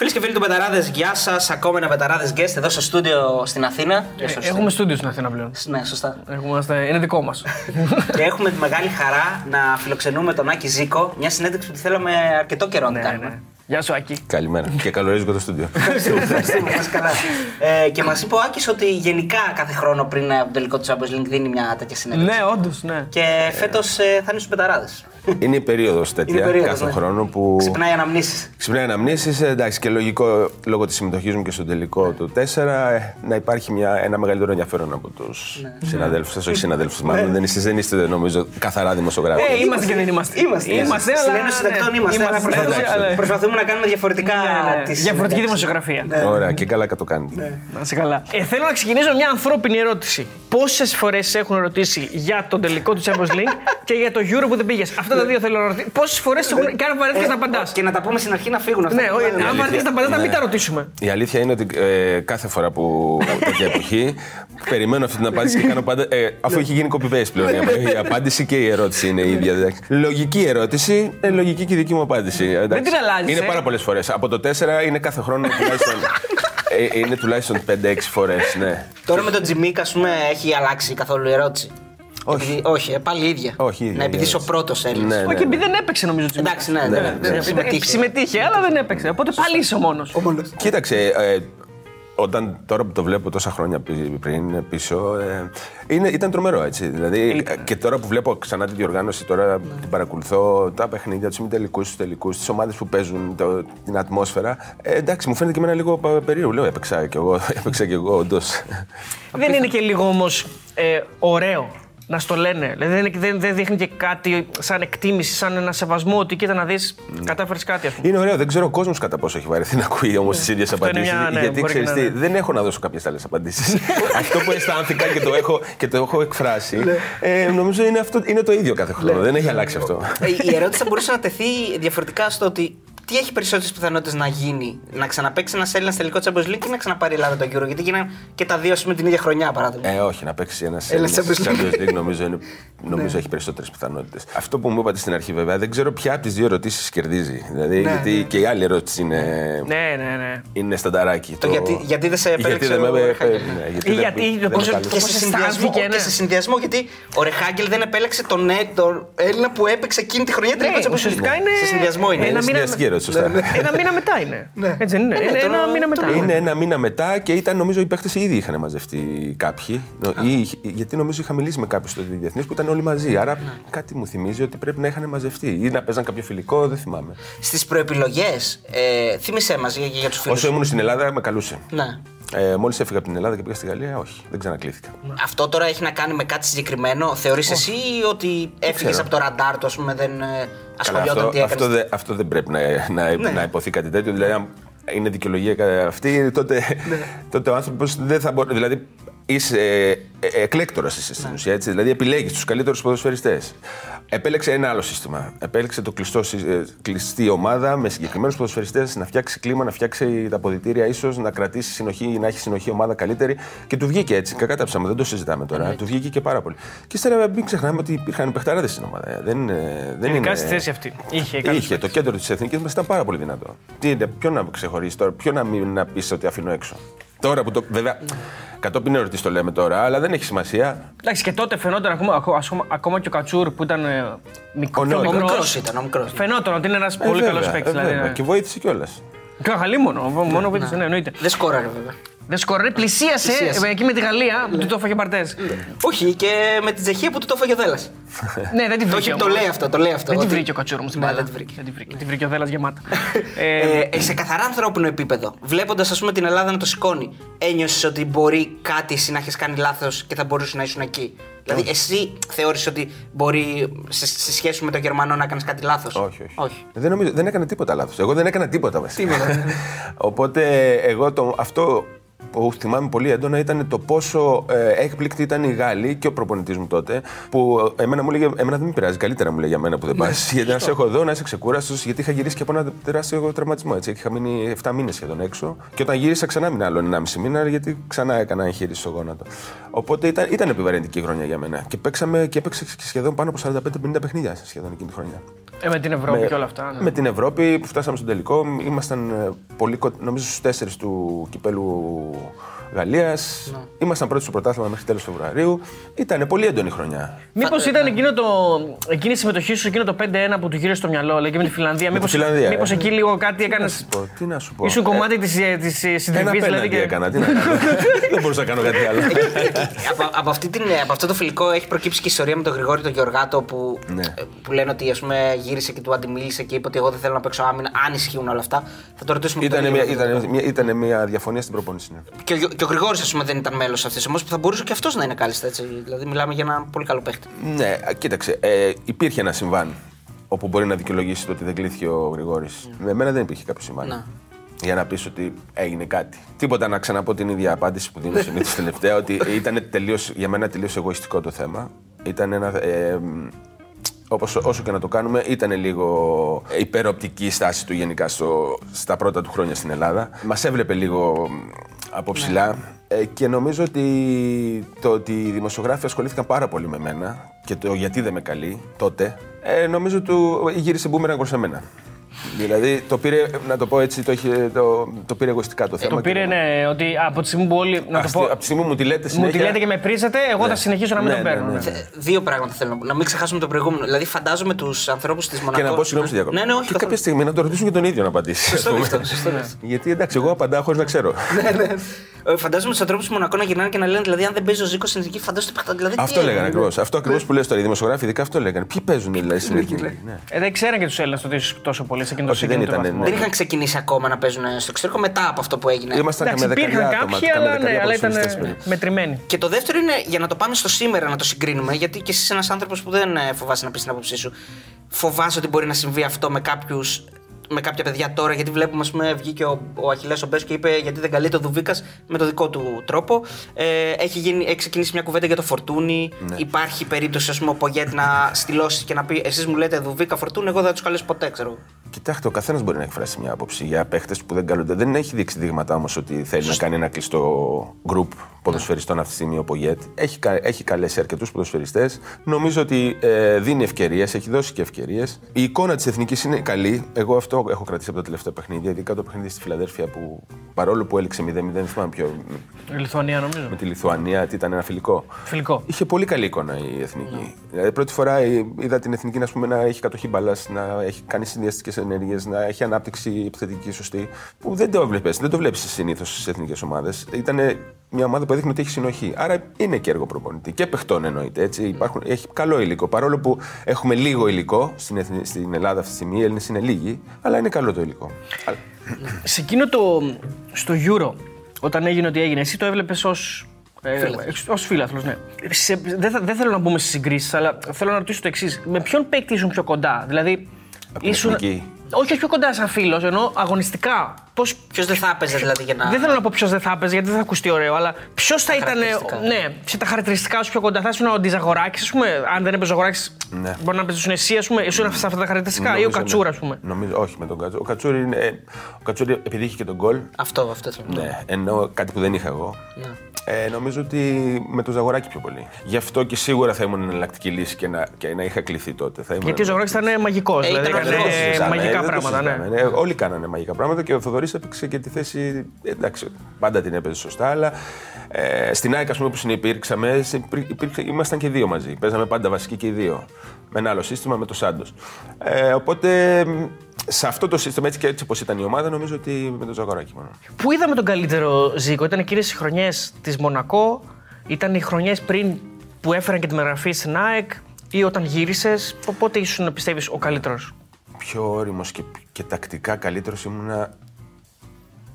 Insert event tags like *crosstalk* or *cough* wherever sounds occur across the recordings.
Φίλες και φίλοι του Μπεταράδες, γεια σας. Ακόμα ένα Μπεταράδες Guests εδώ στο στούντιο στην Αθήνα. Ε, έχουμε στούντιο στην Αθήνα πλέον. Ναι, σωστά. Έχουμε, είναι δικό μας. *laughs* και έχουμε τη μεγάλη χαρά να φιλοξενούμε τον Άκη Ζήκο. Μια συνέντευξη που τη θέλαμε αρκετό καιρό να ναι, κάνουμε. Ναι. Γεια σου, Άκη. Καλημέρα. *laughs* και καλορίζικο το στούντιο. Ευχαριστούμε, *laughs* καλά. Ε, και μας είπε ο Άκης ότι γενικά κάθε χρόνο πριν από το τελικό του Champions League δίνει μια τέτοια συνέντευξη. Ναι, όντως, ναι. Και φέτος ε, θα είναι στους Μπεταράδες. Είναι η περίοδος τέτοια περίοδος, κάθε ναι. χρόνο που. Ξυπνάει αναμνήσεις. Ξυπνάει αναμνήσεις, ε, εντάξει, και λογικό λόγω της συμμετοχής μου και στο τελικό του 4 ε, να υπάρχει μια, ένα μεγαλύτερο ενδιαφέρον από τους Ναι. συναδέλφους σας. Όχι συναδέλφους, μάλλον δεν είστε, δεν είστε νομίζω καθαρά δημοσιογράφοι. Ε, είμαστε και δεν είμαστε. Είμαστε. Είμαστε, αλλά. Συνένωση ναι. δεκτών είμαστε. αλλά Είμαστε, προσπαθούμε- αλλά- Προσπαθούμε να κάνουμε διαφορετικά Ναι, ναι. τις Διαφορετική συνέντευξεις. δημοσιογραφία. Ναι. Ωραία, και καλά το κάνετε. Να είσαι καλά. Ε, θέλω να ξεκινήσω μια ανθρώπινη ερώτηση. Πόσες φορές έχουν ρωτήσει για τον τελικό του Champions League και για το Euro που δεν πήγες; Αυτά τα δύο θέλω να ρωτήσω. Πόσες φορές έχουν. Και αν βαρέθηκες να απαντάς. Και να τα πούμε στην αρχή να φύγουν αυτά. Ναι, όχι, αν αλήθεια. βαρέθηκες να απαντάς, να μην Ναι. τα ρωτήσουμε. Η αλήθεια είναι ότι ε, κάθε φορά που τέτοια εποχή περιμένω αυτή την απάντηση και κάνω πάντα. Ε, αφού έχει γίνει copy-paste πλέον. η- Η απάντηση και η ερώτηση είναι η ίδια. εντάξει. Λογική ερώτηση, ε, λογική και η δική μου απάντηση. εντάξει. την αλλάζεις, Είναι ε. πάρα πολλές φορές. Από το 4 είναι κάθε χρόνο τουλάχιστον. ε, είναι τουλάχιστον 5-6 φορές, ναι. Τώρα με τον Τζιμίκ, ας πούμε, έχει αλλάξει καθόλου η ερώτηση. Όχι. Επειδή- όχι, ε, πάλι η ίδια. Όχι, η ίδια Ναι, επειδή η είσαι ο ερώτηση. πρώτος Έλληνας. Ναι, Όχι, επειδή δεν έπαιξε νομίζω. ο Τσιμίκας. Εντάξει, ναι, ναι, ναι, ναι. ναι, συμμετείχε. Συμμετείχε, αλλά δεν έπαιξε. Οπότε πάλι είσαι ο μόνος. Κοίταξε, ε, όταν, τώρα που το βλέπω τόσα χρόνια πι- πριν πίσω, ε, είναι, ήταν τρομερό έτσι. Δηλαδή, ε, και τώρα που βλέπω ξανά τη διοργάνωση, τώρα την παρακολουθώ, τα παιχνίδια, τους ημιτελικού, τους τελικούς, τις ομάδες που παίζουν, το, την ατμόσφαιρα. Ε, εντάξει, μου φαίνεται και εμένα λίγο πα- περίεργο. Λέω, έπαιξα κι εγώ, *laughs* έπαιξα κι εγώ, όντως. Δεν είναι και λίγο όμως ε, ωραίο να στο λένε. Δηλαδή δεν, είναι- δεν, δεν δείχνει και κάτι σαν εκτίμηση, σαν ένα σεβασμό ότι κοίτα να δεις, κατάφερες κάτι, ας πούμε. Είναι ωραίο, δεν ξέρω ο κόσμος κατά πόσο έχει βαρεθεί να ακούει όμως τις ίδιες είναι απαντήσεις. μια- ναι, γιατί μπορεί και ξέρει να τι, είναι. δεν έχω να δώσω κάποιες άλλες απαντήσεις. *laughs* αυτό που αισθάνθηκα και το έχω, και το έχω εκφράσει, Ναι. ε, νομίζω είναι, αυτό, είναι το ίδιο κάθε χρόνο. δεν έχει αλλάξει αυτό. Ε, Η ερώτηση θα μπορούσε να τεθεί διαφορετικά στο ότι τι έχει περισσότερες πιθανότητες να γίνει, να ξαναπέξει ένας Έλληνας τελικό Champions League ή να ξαναπάρει η Ελλάδα τον Euro; Γιατί γίνανε και τα δύο ας πούμε, την ίδια χρονιά παράδειγμα. Ε, όχι, να παίξει ένας Έλληνας Έλληνας Champions League. Champions League νομίζω, είναι, *laughs* νομίζω έχει περισσότερες πιθανότητες. Αυτό που μου είπατε στην αρχή, βέβαια, δεν ξέρω ποια από τις δύο ερωτήσεις κερδίζει. Δηλαδή, γιατί και η άλλη ερώτηση είναι, Ναι, ναι, ναι. είναι στανταράκι. Το γιατί- γιατί δεν σε Γιατί επέλεξε δεν ο με Ρεχάγκελ; ναι, Ή δεν- γιατί δεν το πώς- με το κάλεσε. Και πώς σε, συνδυασμό, αισθάνθηκε, ναι. και σε συνδυασμό γιατί ο Ρεχάγκελ δεν επέλεξε τον, ε- τον Έλληνα που έπαιξε εκείνη τη χρονιά τελικό Ναι, Champions League. ουσιαστικά είναι. Σε συνδυασμό είναι. Ένα Είναι μήνα, συνδυαστική ερώτηση, σωστά. ένα μήνα μετά είναι. Έτσι δεν είναι. ναι, είναι το- ένα μήνα μετά. Είναι ένα μήνα μετά και ήταν νομίζω οι παίχτες ήδη είχαν μαζευτεί κάποιοι. Ή, γιατί νομίζω είχα μιλήσει με κάποιους στο διεθνή που ήταν όλοι μαζί. Άρα Ναι. κάτι μου θυμίζει ότι πρέπει να είχαν μαζευτεί. Ή να παίζαν κάποιο φιλικό, δεν θυμάμαι. Στις προεπιλογές, ε, θύμισέ μας για, για τους φίλους. Όσο ήμουν στην Ελλάδα με καλούσε. Ναι. Ε, Μόλις έφυγα από την Ελλάδα και πήγα στη Γαλλία, όχι, δεν ξανακλήθηκα. Αυτό τώρα έχει να κάνει με κάτι συγκεκριμένο. Θεωρείς εσύ ή ότι έφυγες ξέρω. από το ραντάρ του, ας πούμε, δεν ε, Καλά, ασχολιόταν αυτό, τι έκανε. αυτό, δεν- αυτό δεν πρέπει να, να, Ναι. να υποθεί κάτι τέτοιο. Δηλαδή, αν είναι δικαιολογία κα- αυτή, τότε, Ναι. τότε ο άνθρωπος δεν θα μπορεί. Δηλαδή, είσαι ε, εκλέκτορας εσύ στην Ναι. ουσία. Έτσι, δηλαδή, επιλέγεις τους καλύτερους ποδοσφαιριστές. Επέλεξε ένα άλλο σύστημα. Επέλεξε το κλειστό, συ- ε, κλειστή ομάδα με συγκεκριμένους ποδοσφαιριστές να φτιάξει κλίμα, να φτιάξει τα αποδητήρια, ίσως να κρατήσει συνοχή, να έχει συνοχή ομάδα καλύτερη. Και του βγήκε έτσι. Κακά τα ψάματα, δεν το συζητάμε τώρα. Του βγήκε και πάρα πολύ. Και ύστερα μην ξεχνάμε ότι υπήρχαν παιχταράδες στην ομάδα. Ε, Δεν, ε, δεν Ειδικά είναι. στη θέση αυτή. Είχε καλούς Είχε. Το κέντρο της εθνικής μας ήταν πάρα πολύ δυνατό. Τι είναι, ποιο να ξεχωρίσει τώρα, ποιο να μην να πεις ότι αφήνω έξω. Τώρα που το. Βέβαια, κατόπιν ερωτής το λέμε τώρα, αλλά δεν έχει σημασία. Εντάξει, και τότε φαινόταν ακόμα, ακόμα, ακόμα και ο Κατσούρ που ήταν ε, μικρό, Ο νέος. Ο μικρός, μικρός ήταν, ο μικρός. Φαινόταν ότι είναι ένας Ε, πολύ βέβαια, καλός παίκτης. ε, Δηλαδή, βέβαια, ναι. Και βοήθησε κιόλας. Καχαλή μόνο. Μόνο βοήθησε, ναι, εννοείται. Δεν σκόραρε βέβαια. Δεν σκορέ, πλησίασε, Πλησίασε. ε, εκεί με τη Γαλλία που του το έφαγε Παρτέζ. Όχι, και με την Τσεχία που του το έφαγε ο Δέλλα. *laughs* Ναι, δεν τη Το, βρήκε. έχει- το όμως. λέει αυτό, το λέει αυτό. Δεν τη ότι- βρήκε ο Κατσούρ μου στην Ναι, μπάλα. δεν τη βρήκε. Δεν τη βρήκε. Τη βρήκε ο Δέλλα γεμάτα. Ε, Ε, ε, σε καθαρά ανθρώπινο επίπεδο, βλέποντας την Ελλάδα να το σηκώνει, ένιωσες ότι μπορεί κάτι εσύ να έχει κάνει λάθος και θα μπορούσε να ήσουν εκεί; Δηλαδή, εσύ θεώρησες ότι μπορεί σε, σε σχέση σου με τον Γερμανό να κάνει κάτι λάθος; Όχι, όχι. Δεν, νομίζω, δεν έκανα τίποτα λάθος. Εγώ δεν έκανα τίποτα βασικά. *laughs* Οπότε εγώ το, αυτό που θυμάμαι πολύ έντονα ήταν το πόσο ε, έκπληκτοι ήταν οι Γάλλοι και ο προπονητής μου τότε. Που εμένα μου λέγε: Εμένα δεν με πειράζει, καλύτερα μου λέει για μένα που δεν πας. γιατί να σε έχω εδώ, να είσαι ξεκούραστος, γιατί είχα γυρίσει και από ένα τεράστιο τραυματισμό. Έτσι. Είχα μείνει 7 μήνες σχεδόν έξω. Και όταν γύρισα ξανά μείνω άλλο 1,5 μήνα, γιατί ξανά έκανα εγχείρηση στο γόνατο. Οπότε ήταν, ήταν επιβαρυντική χρονιά για μένα. Και, παίξαμε, και έπαιξε σχεδόν πάνω από 45-50 παιχνίδια σχεδόν εκείνη τη χρονιά. Ε, με την Ευρώπη και όλα αυτά. ναι. Με την Ευρώπη που φτάσαμε στον τελικό, ήμασταν ε, πολύ, κο- νομίζω στους 4 του κυπέλου 있고. Γαλλίας. Ήμασταν πρώτοι στο πρωτάθλημα μέχρι τέλος Φεβρουαρίου. Ήταν πολύ έντονη χρονιά. Μήπως ήταν εκείνο το, εκείνη η συμμετοχή σου, εκείνο το 5-1 που του γύρισε στο μυαλό, λέει και με τη Φιλανδία. Μήπω Φιλανδία, ε. εκεί λίγο κάτι έκανες; Πω, Τι να σου πω. Ήσουν κομμάτι της Ένα συντριβής, δηλαδή. απέναντι Και... έκανα. Τι να κάνω. *laughs* Δεν μπορούσα να κάνω κάτι άλλο. από, από, αυτή την, από αυτό το φιλικό έχει προκύψει και η ιστορία με τον Γρηγόρη τον Γεωργάτο που, Ναι. ε, που λένε ότι ας πούμε, γύρισε και του αντιμίλησε και είπε ότι εγώ δεν θέλω να παίξω άμυνα. Αν ισχύουν όλα αυτά, θα το ρωτήσουμε Ήταν πολύ μια, λίγο. ήταν, μια, ήταν μια διαφωνία στην προπόνηση. ναι. Και ο, Γε- και ο Γρηγόρης, ας πούμε, δεν ήταν μέλος αυτής όμω που θα μπορούσε και αυτός να είναι κάλλιστα έτσι. Δηλαδή, μιλάμε για ένα πολύ καλό παίχτη. Ναι, κοίταξε. Ε, υπήρχε ένα συμβάν όπου μπορεί να δικαιολογήσεις το ότι δεν κλείθηκε ο Γρηγόρης. Με μένα δεν υπήρχε κάποιο συμβάν. Να. Για να πεις ότι έγινε κάτι. Τίποτα να ξαναπώ την ίδια απάντηση που δίνω συνήθως τελευταία, ότι ήταν τελείως, για μένα τελείως εγωιστικό το θέμα. Ήταν ένα. Ε, όπως, όσο και να το κάνουμε, ήταν λίγο υπεροπτική η στάση του γενικά στο, στα πρώτα του χρόνια στην Ελλάδα. Μας έβλεπε λίγο από ψηλά. Ε, και νομίζω ότι το ότι οι δημοσιογράφοι ασχολήθηκαν πάρα πολύ με μένα και το γιατί δεν με καλεί τότε, ε, νομίζω του γύρισε μπούμεραγκ προς εμένα. Δηλαδή το πήρε, να το πω έτσι, το, είχε, το, το πήρε εγωιστικά το θέμα. Το πήρε, και- ναι, ότι από τη στιγμή που όλοι. Να το Αυτή- πω. Από τη στιγμή που μου τη λέτε Μου συνέχεια. τη λέτε και με πρίζετε, εγώ θα συνεχίσω να μην Ναι, τον ναι, παίρνω. ναι, ναι. ναι. Ε, Δύο πράγματα θέλω να πω. Να μην ξεχάσουμε το προηγούμενο. Δηλαδή, φαντάζομαι τους ανθρώπους της Μονακό. Και να πω συγγνώμη στη διακοπή. Ναι, ναι, όχι. Και καθόλου. κάποια στιγμή να το ρωτήσουν και τον ίδιο να απαντήσει. ας Σωστό είναι πούμε. αυτό, σωστό είναι αυτό. Γιατί εντάξει, εγώ απαντάω χωρίς να ξέρω. *laughs* Ε, Φαντάζομαι τους ανθρώπους του Μονακό να γυρνάνε και να λένε δηλαδή, αν δεν παίζει ο Ζήκο στην εθνική, φαντάζομαι το Δηλαδή, τι αυτό έγινε; λέγανε ακριβώς. Αυτό ακριβώς που λες τώρα. Οι δημοσιογράφοι ειδικά αυτό λέγανε. Ποιοι παίζουν δηλαδή στην εθνική. Ναι. Ε, δεν ξέραν και τους Έλληνες ότι είσαι τόσο πολύ σε εκείνο το Όχι, σε δεν εκείνο το ήταν, βαθμό. ναι. Δεν είχαν ξεκινήσει ακόμα να παίζουν στο εξωτερικό μετά από αυτό που έγινε. Ήμασταν Εντάξει, με υπήρχαν δεκαετία άτομα. κάποιοι, κάμε αλλά, ναι, δεκαετία αλλά ήταν ποδοσφαιριστές περίπου. μετρημένοι. Και το δεύτερο είναι για να το πάμε στο σήμερα να το συγκρίνουμε, γιατί και εσύ ένας άνθρωπος που δεν ε, φοβάσαι να πεις την άποψή σου. Φοβάσαι ότι μπορεί να συμβεί αυτό με κάποιους. Με κάποια παιδιά τώρα, γιατί βλέπουμε, ας πούμε, βγήκε ο, ο Αχιλέα ο Μπες και είπε γιατί δεν καλείται ο Δουβίκας με το δικό του τρόπο. Ε, έχει, γίνει, έχει ξεκινήσει μια κουβέντα για το φορτούνι. Ναι. Υπάρχει περίπτωση, ας πούμε, ο Πογέτ να στυλώσει και να πει: Εσείς μου λέτε Δουβίκα φορτούνι, εγώ δεν θα τους καλέσω ποτέ, ξέρω. Κοιτάξτε, ο καθένας μπορεί να εκφράσει μια άποψη για παίχτες που δεν καλούνται. Δεν έχει δείξει δείγματα όμως ότι θέλει να κάνει ένα κλειστό γκρουπ ποδοσφαιριστών αυτή τη στιγμή ο Πογέτ. Έχει, κα- έχει καλέσει αρκετούς ποδοσφαιριστές. Νομίζω ότι ε, δίνει ευκαιρίες, έχει δώσει και ευκαιρίες. Η εικόνα της εθνικής είναι καλή. Εγώ αυτό έχω κρατήσει από τα τελευταία παιχνίδια, ειδικά το παιχνίδι στη Φιλαδέρφια που παρόλο που έληξε 0-0, δεν θυμάμαι ποιο, Λιθουανία νομίζω. με τη Λιθουανία, τι ήταν ένα φιλικό. Φιλικό. Είχε πολύ καλή εικόνα η εθνική. Δηλαδή, πρώτη φορά ε, είδα την εθνική να, πούμε, να έχει κατοχή μπαλά, να έχει κάνει συνδυαστικές ενέργειες, να έχει ανάπτυξη επιθετική σωστή. Που δεν το βλέπεις. Δεν το βλέπεις συνήθως στις εθνικές ομάδες. Ήταν μια ομάδα που έδειχνε ότι έχει συνοχή. Άρα είναι και έργο προπονητή. Και παιχτών εννοείται. Έτσι. Υπάρχουν, έχει καλό υλικό. Παρόλο που έχουμε λίγο υλικό στην, εθνη- στην Ελλάδα αυτή τη στιγμή, οι Έλληνες είναι λίγοι, αλλά είναι καλό το υλικό. Αλλά- Σε εκείνο το. στο Euro, όταν έγινε ό,τι έγινε, εσύ το έβλεπες ως. Ε, ως φίλαθλος, ναι. Σε, δεν, θα- δεν θέλω να μπούμε στι συγκρίσεις, αλλά θέλω να ρωτήσω το εξής. Με ποιον παίκτη ήσουν πιο κοντά, δηλαδή. Από την εθνική. Όχι, όχι πιο κοντά σαν φίλος, ενώ αγωνιστικά. Πώς, Ποιος δεν θα έπαιζε δηλαδή για να. δεν θέλω να πω ποιος δεν θα έπαιζε, γιατί δεν θα ακουστεί ωραίο, αλλά ποιος θα ήταν. χαρακτηριστικά. Ναι, σε τα χαρακτηριστικά σου πιο κοντά. Θα ήσουν ο Ντιζαγοράκης, ας πούμε. Αν δεν έπαιζε ο Ζαγοράκη, Ναι. μπορεί να παίζουν εσύ, ας πούμε. Ήσουν σε αυτά τα χαρακτηριστικά. Ή ο Νομίζω, Κατσούρα, ναι. ας πούμε. Νομίζω, όχι με τον Κατσούρη. Ο Κατσούρη, είναι, ε, ο Κατσούρη επειδή είχε και τον γκολ, Αυτό, αυτό θέλω. να πω. Ναι, ενώ κάτι που δεν είχα εγώ. Ναι. Ε, νομίζω ότι με το Ζαγοράκι πιο πολύ. Γι' αυτό και σίγουρα θα ήμουν εναλλακτική λύση και να, και να είχα κληθεί τότε. Θα ήμουν... Γιατί ο Ζαγοράκης ήταν μαγικός. Δηλαδή ήταν έκανε ωραίος, συζητάμε, μαγικά δεν το πράγματα. Ναι. συζητάμε, ναι. Όλοι κάνανε μαγικά πράγματα και ο Θοδωρής έπαιξε και τη θέση. Εντάξει, πάντα την έπαιζε σωστά, αλλά ε, στην ΑΕΚ, ας πούμε, που συνεπήρξαμε, υπήρξε, ήμασταν και δύο μαζί. Παίζαμε πάντα βασικοί και οι δύο. Με ένα άλλο σύστημα, με το Σάντος. Ε, οπότε μ, σε αυτό το σύστημα, έτσι και έτσι όπως ήταν η ομάδα, νομίζω ότι με το Ζαγοράκι μόνο. Πού είδαμε τον καλύτερο Ζήκο, ήταν εκείνες οι χρονιές της Μονακό, ήταν οι χρονιές πριν που έφεραν και τη μεταγραφή στην ΑΕΚ ή όταν γύρισες; Πότε ήσουν, πιστεύεις, ο καλύτερος; πιο όριμος και, και τακτικά καλύτερος ήμουνα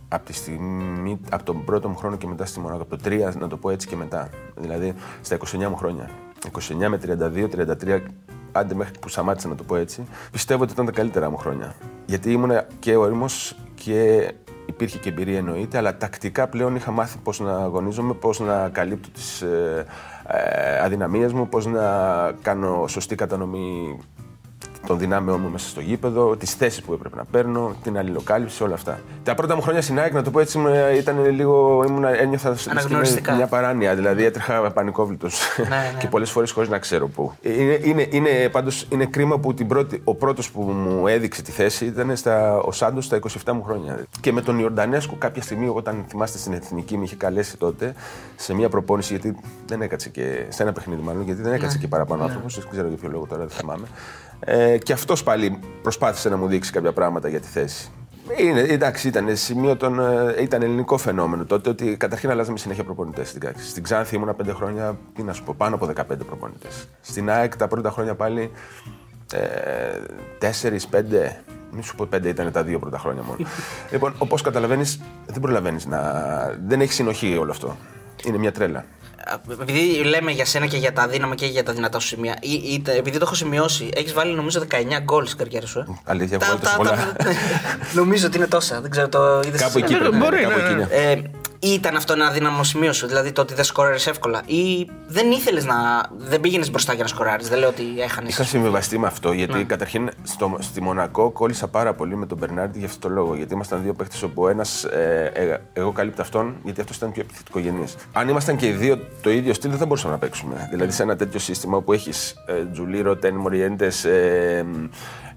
από, τη στιγμή, από τον πρώτο μου χρόνο και μετά στη Μονακό. Από το 3, να το πω έτσι και μετά. Δηλαδή στα 29 μου χρόνια. 29 με 32, 33, άντε μέχρι που σταμάτησα να το πω έτσι. Πιστεύω ότι ήταν τα καλύτερα μου χρόνια. Γιατί ήμουνα και όριμο και υπήρχε και εμπειρία εννοείται, αλλά τακτικά πλέον είχα μάθει πώς να αγωνίζομαι, πώς να καλύπτω τις ε, ε, αδυναμίες μου, πώς να κάνω σωστή κατανομή των δυνάμεών μου μέσα στο γήπεδο, τις θέσεις που έπρεπε να παίρνω, την αλληλοκάλυψη, όλα αυτά. Τα πρώτα μου χρόνια στην ΑΕΚ, να το πω έτσι, ήταν λίγο. Ήμουν, ένιωθα στην μια παράνοια. Δηλαδή έτρεχα πανικόβλητος ναι, ναι. *laughs* και πολλές φορές χωρίς να ξέρω πού. Είναι, είναι, είναι, πάντως, είναι κρίμα που την πρώτη, ο πρώτος που μου έδειξε τη θέση ήταν στα, ο Σάντος στα 27 μου χρόνια. Και με τον Ιορντανέσκο κάποια στιγμή, όταν θυμάστε στην Εθνική, με είχε καλέσει τότε σε μια προπόνηση, γιατί δεν έκατσε και. σε ένα παιχνίδι μάλλον, γιατί δεν έκατσε ναι. και παραπάνω ναι. άνθρωπος. Δεν ξέρω για ποιο λόγο τώρα, δεν θυμάμαι. Ε, και αυτός πάλι προσπάθησε να μου δείξει κάποια πράγματα για τη θέση. Είναι, εντάξει, ήταν σημείο των, ε, ήταν ελληνικό φαινόμενο τότε ότι καταρχήν αλλάζαμε συνέχεια προπονητές στην Στην Ξάνθη ήμουνα πέντε χρόνια, τι να σου πω, πάνω από 15 προπονητές. Στην ΑΕΚ τα πρώτα χρόνια πάλι ε, τέσσερις, πέντε. Μην σου πω πέντε ήταν τα δύο πρώτα χρόνια μόνο. *laughs* λοιπόν, όπως καταλαβαίνεις, δεν προλαβαίνεις να. Δεν έχει συνοχή όλο αυτό. Είναι μια τρέλα επειδή λέμε για σένα και για τα αδύναμα και για τα δυνατά σου σημεία, ή, ή, επειδή το έχω σημειώσει, έχεις βάλει νομίζω 19 γκολ στην καριέρα σου. Ε. Αλήθεια, τα, τα, πολλά. *laughs* νομίζω ότι είναι τόσα. Δεν ξέρω, το είδες Κάπου εκεί πρέπει να είναι. Ε, ήταν αυτό ένα αδύναμο σημείο σου, δηλαδή το ότι δεν σκόραρες εύκολα, ή δεν ήθελες να. δεν πήγαινες μπροστά για να σκοράρεις. Δεν λέω ότι έχανες. Είχα συμβιβαστεί με αυτό, γιατί ναι. καταρχήν στο, στη Μονακό κόλλησα πάρα πολύ με τον Μπερνάρντι για αυτό το λόγο. Γιατί ήμασταν δύο παίχτε όπου ένας. Ε, ε, εγώ καλύπτω αυτόν, γιατί αυτός ήταν πιο επιθετικογενής. Αν ήμασταν και οι δύο το ίδιο στυλ, δεν θα μπορούσαμε να παίξουμε. Δηλαδή σε ένα τέτοιο σύστημα όπου έχεις ε, Τζουλίρο, Τέν Μοριέντε, ε,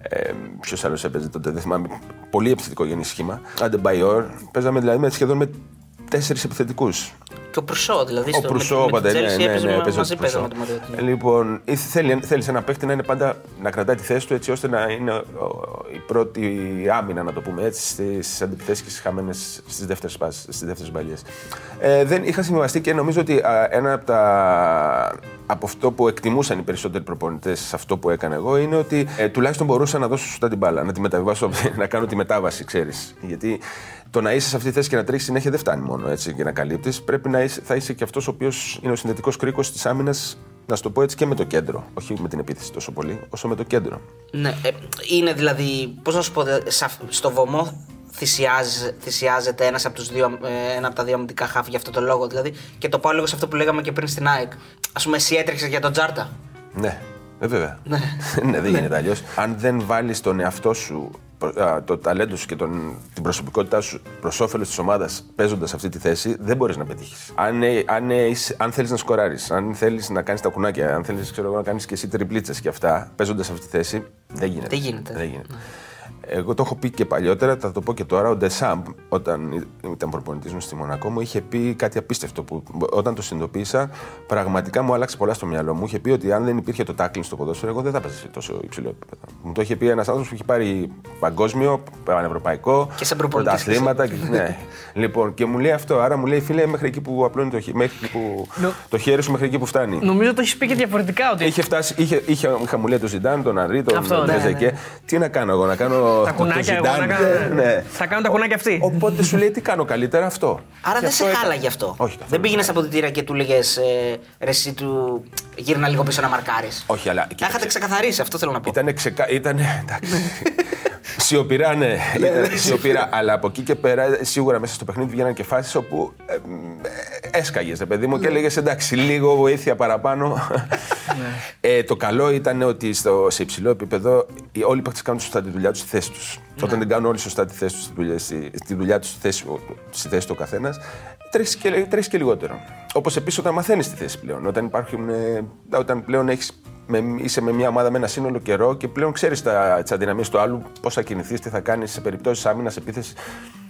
ε, Ποιος άλλος έπαιζε τότε, δεν θυμάμαι. Πολύ επιθετικό σχήμα. Αντεμπαϊόρ. Παίζαμε δηλαδή με, σχεδόν με τέσσερις επιθετικούς. Και ο Προυσό, δηλαδή. Ο Προυσό, πάντα. Ναι, ναι, ναι, ναι, μαζί παίζαμε με τον Λοιπόν, θέλει, θέλεις ένα παίχτη να είναι πάντα να κρατάει τη θέση του έτσι ώστε να είναι η πρώτη άμυνα, να το πούμε έτσι, στις αντιπιθέσεις και στις χαμένες στις δεύτερες παλιέ. Ε, δεν είχα συμβιβαστεί και νομίζω ότι α, ένα από τα. Από αυτό που εκτιμούσαν οι περισσότεροι προπονητές σε αυτό που έκανα εγώ είναι ότι ε, τουλάχιστον μπορούσα να δώσω σωστά την μπάλα, να τη μεταβιβάσω, *laughs* να κάνω τη μετάβαση, ξέρεις. Γιατί το να είσαι σε αυτή τη θέση και να τρέχεις συνέχεια δεν φτάνει μόνο έτσι και να καλύπτεις. Πρέπει να είσαι, θα είσαι και αυτός ο οποίος είναι ο συνδετικός κρίκος της άμυνας, να σου το πω έτσι και με το κέντρο. Όχι με την επίθεση τόσο πολύ, όσο με το κέντρο. Ναι, ε, είναι δηλαδή, πώς να σου πω, στο βωμό θυσιάζεται ένας από, τους δύο, ε, ένα από τα δύο αμυντικά χάφη για αυτό το λόγο. Δηλαδή, και το πάω λίγο σε αυτό που λέγαμε και πριν στην ΑΕΚ. Α πούμε, εσύ έτρεξες για τον Τζάρτα. Ναι, ε, βέβαια. Ναι, *laughs* ναι δεν γίνεται αλλιώς. Αν δεν βάλεις τον εαυτό σου το ταλέντο σου και τον, την προσωπικότητά σου προς όφελος της ομάδας παίζοντας αυτή τη θέση, δεν μπορείς να πετύχεις. Αν, ε, αν, ε, αν θέλεις να σκοράρεις, αν θέλεις να κάνεις τα κουνάκια, αν θέλεις να κάνεις και εσύ τριπλίτσες και αυτά, παίζοντας αυτή τη θέση, δεν γίνεται. Δεν γίνεται. Δεν γίνεται. Ναι. Εγώ το έχω πει και παλιότερα, θα το πω και τώρα. Ο Ντεσάμπ, όταν ήταν προπονητής μου στη Μονακό, μου είχε πει κάτι απίστευτο που όταν το συνειδητοποίησα, πραγματικά μου άλλαξε πολλά στο μυαλό μου. Είχε πει ότι αν δεν υπήρχε το τάκλινγκ στο ποδόσφαιρο, εγώ δεν θα έπαιζα σε τόσο υψηλό επίπεδο. Μου το είχε πει ένας άνθρωπος που έχει πάρει παγκόσμιο, πανευρωπαϊκό, και σε πρωταθλήματα. ναι. λοιπόν, και μου λέει αυτό. Άρα μου λέει, φίλε, μέχρι εκεί που απλώνει το, μέχρι που, το χέρι σου, μέχρι εκεί που φτάνει. Νομίζω το έχεις πει και διαφορετικά. Ότι... Είχε φτάσει, είχε, είχε, είχε, μου λέει το Ζιντάν, τον Αρή, τον Ζεζεκέ. Ναι, ναι. Τι να κάνω εγώ, να κάνω τα κουνάκια, εγώ να κάνω. Ναι. Θα κάνω τα κουνάκια αυτή. Οπότε σου λέει τι κάνω καλύτερα αυτό. Άρα δεν σε χάλαγε αυτό. Όχι, δεν πήγαινες από την τύρα και του λέγες ε, ρε, εσύ του γύρνα λίγο πίσω να μαρκάρεις. Όχι, αλλά. Τα είχατε ξεκαθαρίσει, αυτό θέλω να πω. Ήταν ξεκα... Ήτανε, εντάξει. *laughs* Σιωπηρά, ναι. Σιωπηρά. Αλλά από εκεί και πέρα, σίγουρα μέσα στο παιχνίδι βγαίναν και φάσει όπου ε, ε, έσκαγες, παιδί μου, και έλεγες εντάξει, λίγο βοήθεια παραπάνω. ε, το καλό ήταν ότι στο, σε υψηλό επίπεδο όλοι οι παίχτε κάνουν σωστά τη δουλειά τους στη θέση τους. Όταν δεν κάνουν όλοι σωστά τη θέση τους στη δουλειά, στη, δουλειά τους στη θέση, στη θέση του ο καθένας, τρέχεις και, τρέχεις και λιγότερο. Όπως επίσης όταν μαθαίνεις τη θέση πλέον. Όταν, υπάρχουν, ε, όταν πλέον έχεις, με, είσαι με μια ομάδα με ένα σύνολο καιρό και πλέον ξέρεις τις αδυναμίες του άλλου, πώς θα κινηθείς, τι θα κάνεις σε περιπτώσεις άμυνας, επίθεσης.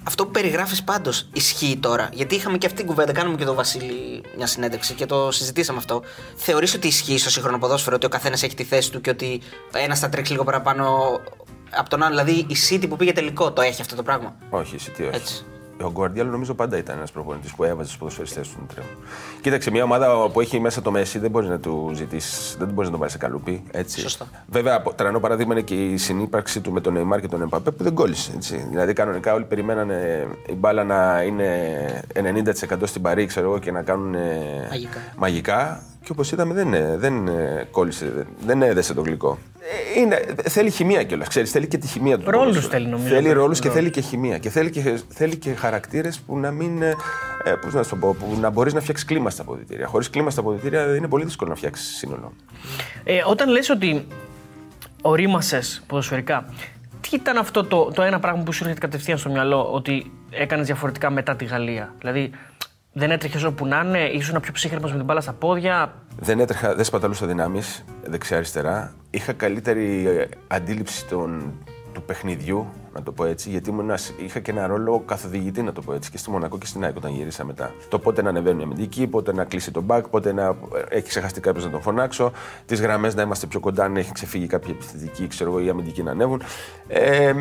Αυτό που περιγράφεις πάντως ισχύει τώρα. Γιατί είχαμε και αυτή την κουβέντα, κάνουμε και τον Βασίλη μια συνέντευξη και το συζητήσαμε αυτό. Θεωρείς ότι ισχύει στο σύγχρονο ποδόσφαιρο ότι ο καθένας έχει τη θέση του και ότι ένας θα τρέξει λίγο παραπάνω από τον άλλο. Δηλαδή η City που πήγε τελικό το έχει αυτό το πράγμα; Όχι, η City όχι. Έτσι. Ο Γκουαρδιόλ νομίζω πάντα ήταν ένας προπονητής που έβαζε στους ποδοσφαιριστές του τρέχουν. Κοίταξε, μια ομάδα που έχει μέσα το Μέση δεν μπορείς να του ζητήσεις, δεν μπορείς να τον βάλει σε καλούπι. Έτσι. Σωστά. Βέβαια, τρανό παράδειγμα είναι και η συνύπαρξη του με τον Νεϊμάρ και τον Εμπαπέ που δεν κόλλησε. Έτσι. Δηλαδή, κανονικά όλοι περιμένανε η μπάλα να είναι 90% στην Παρή, ξέρω εγώ, και να κάνουν μαγικά. μαγικά Και όπως είδαμε, δεν, ε, δεν ε, κόλλησε, δεν, δεν έδεσε το γλυκό. Ε, Είναι, θέλει χημεία κιόλας. Ξέρεις, θέλει και τη χημεία του. Ρόλους ποδόσφαιρου. θέλει, νομίζω. Θέλει ρόλους και Ρόλους. θέλει και χημεία. Και θέλει και, θέλει και χαρακτήρες που να μην. ε, ε, πώς να σου το πω, που να μπορείς να φτιάξεις κλίμα στα αποδητήρια. Χωρίς κλίμα στα αποδητήρια είναι πολύ δύσκολο να φτιάξεις σύνολο. Ε, όταν λες ότι ορίμασες ποδοσφαιρικά, τι ήταν αυτό το, το ένα πράγμα που σου έρχεται κατευθείαν στο μυαλό ότι έκανες διαφορετικά μετά τη Γαλλία; Δηλαδή, δεν έτρεχες όπου να είναι, ήσουν πιο ψύχρεμος με την μπάλα στα πόδια. Δεν έτρεχα, δεν σπαταλούσα δυνάμεις δεξιά-αριστερά. Είχα καλύτερη ε, αντίληψη των, του παιχνιδιού, να το πω έτσι, γιατί ήμουν ένας- είχα και ένα ρόλο καθοδηγητή, να το πω έτσι, και στη Μονακό και στην ΑΕΚ όταν γύρισα μετά. Το πότε να ανεβαίνει η αμυντική, πότε να κλείσει τον μπακ, πότε να έχει ξεχαστεί κάποιος να τον φωνάξω, τις γραμμές να είμαστε πιο κοντά, αν έχει ξεφύγει κάποια επιθετική, ξέρω εγώ, ή αμυντική να ανέβουν. Ε,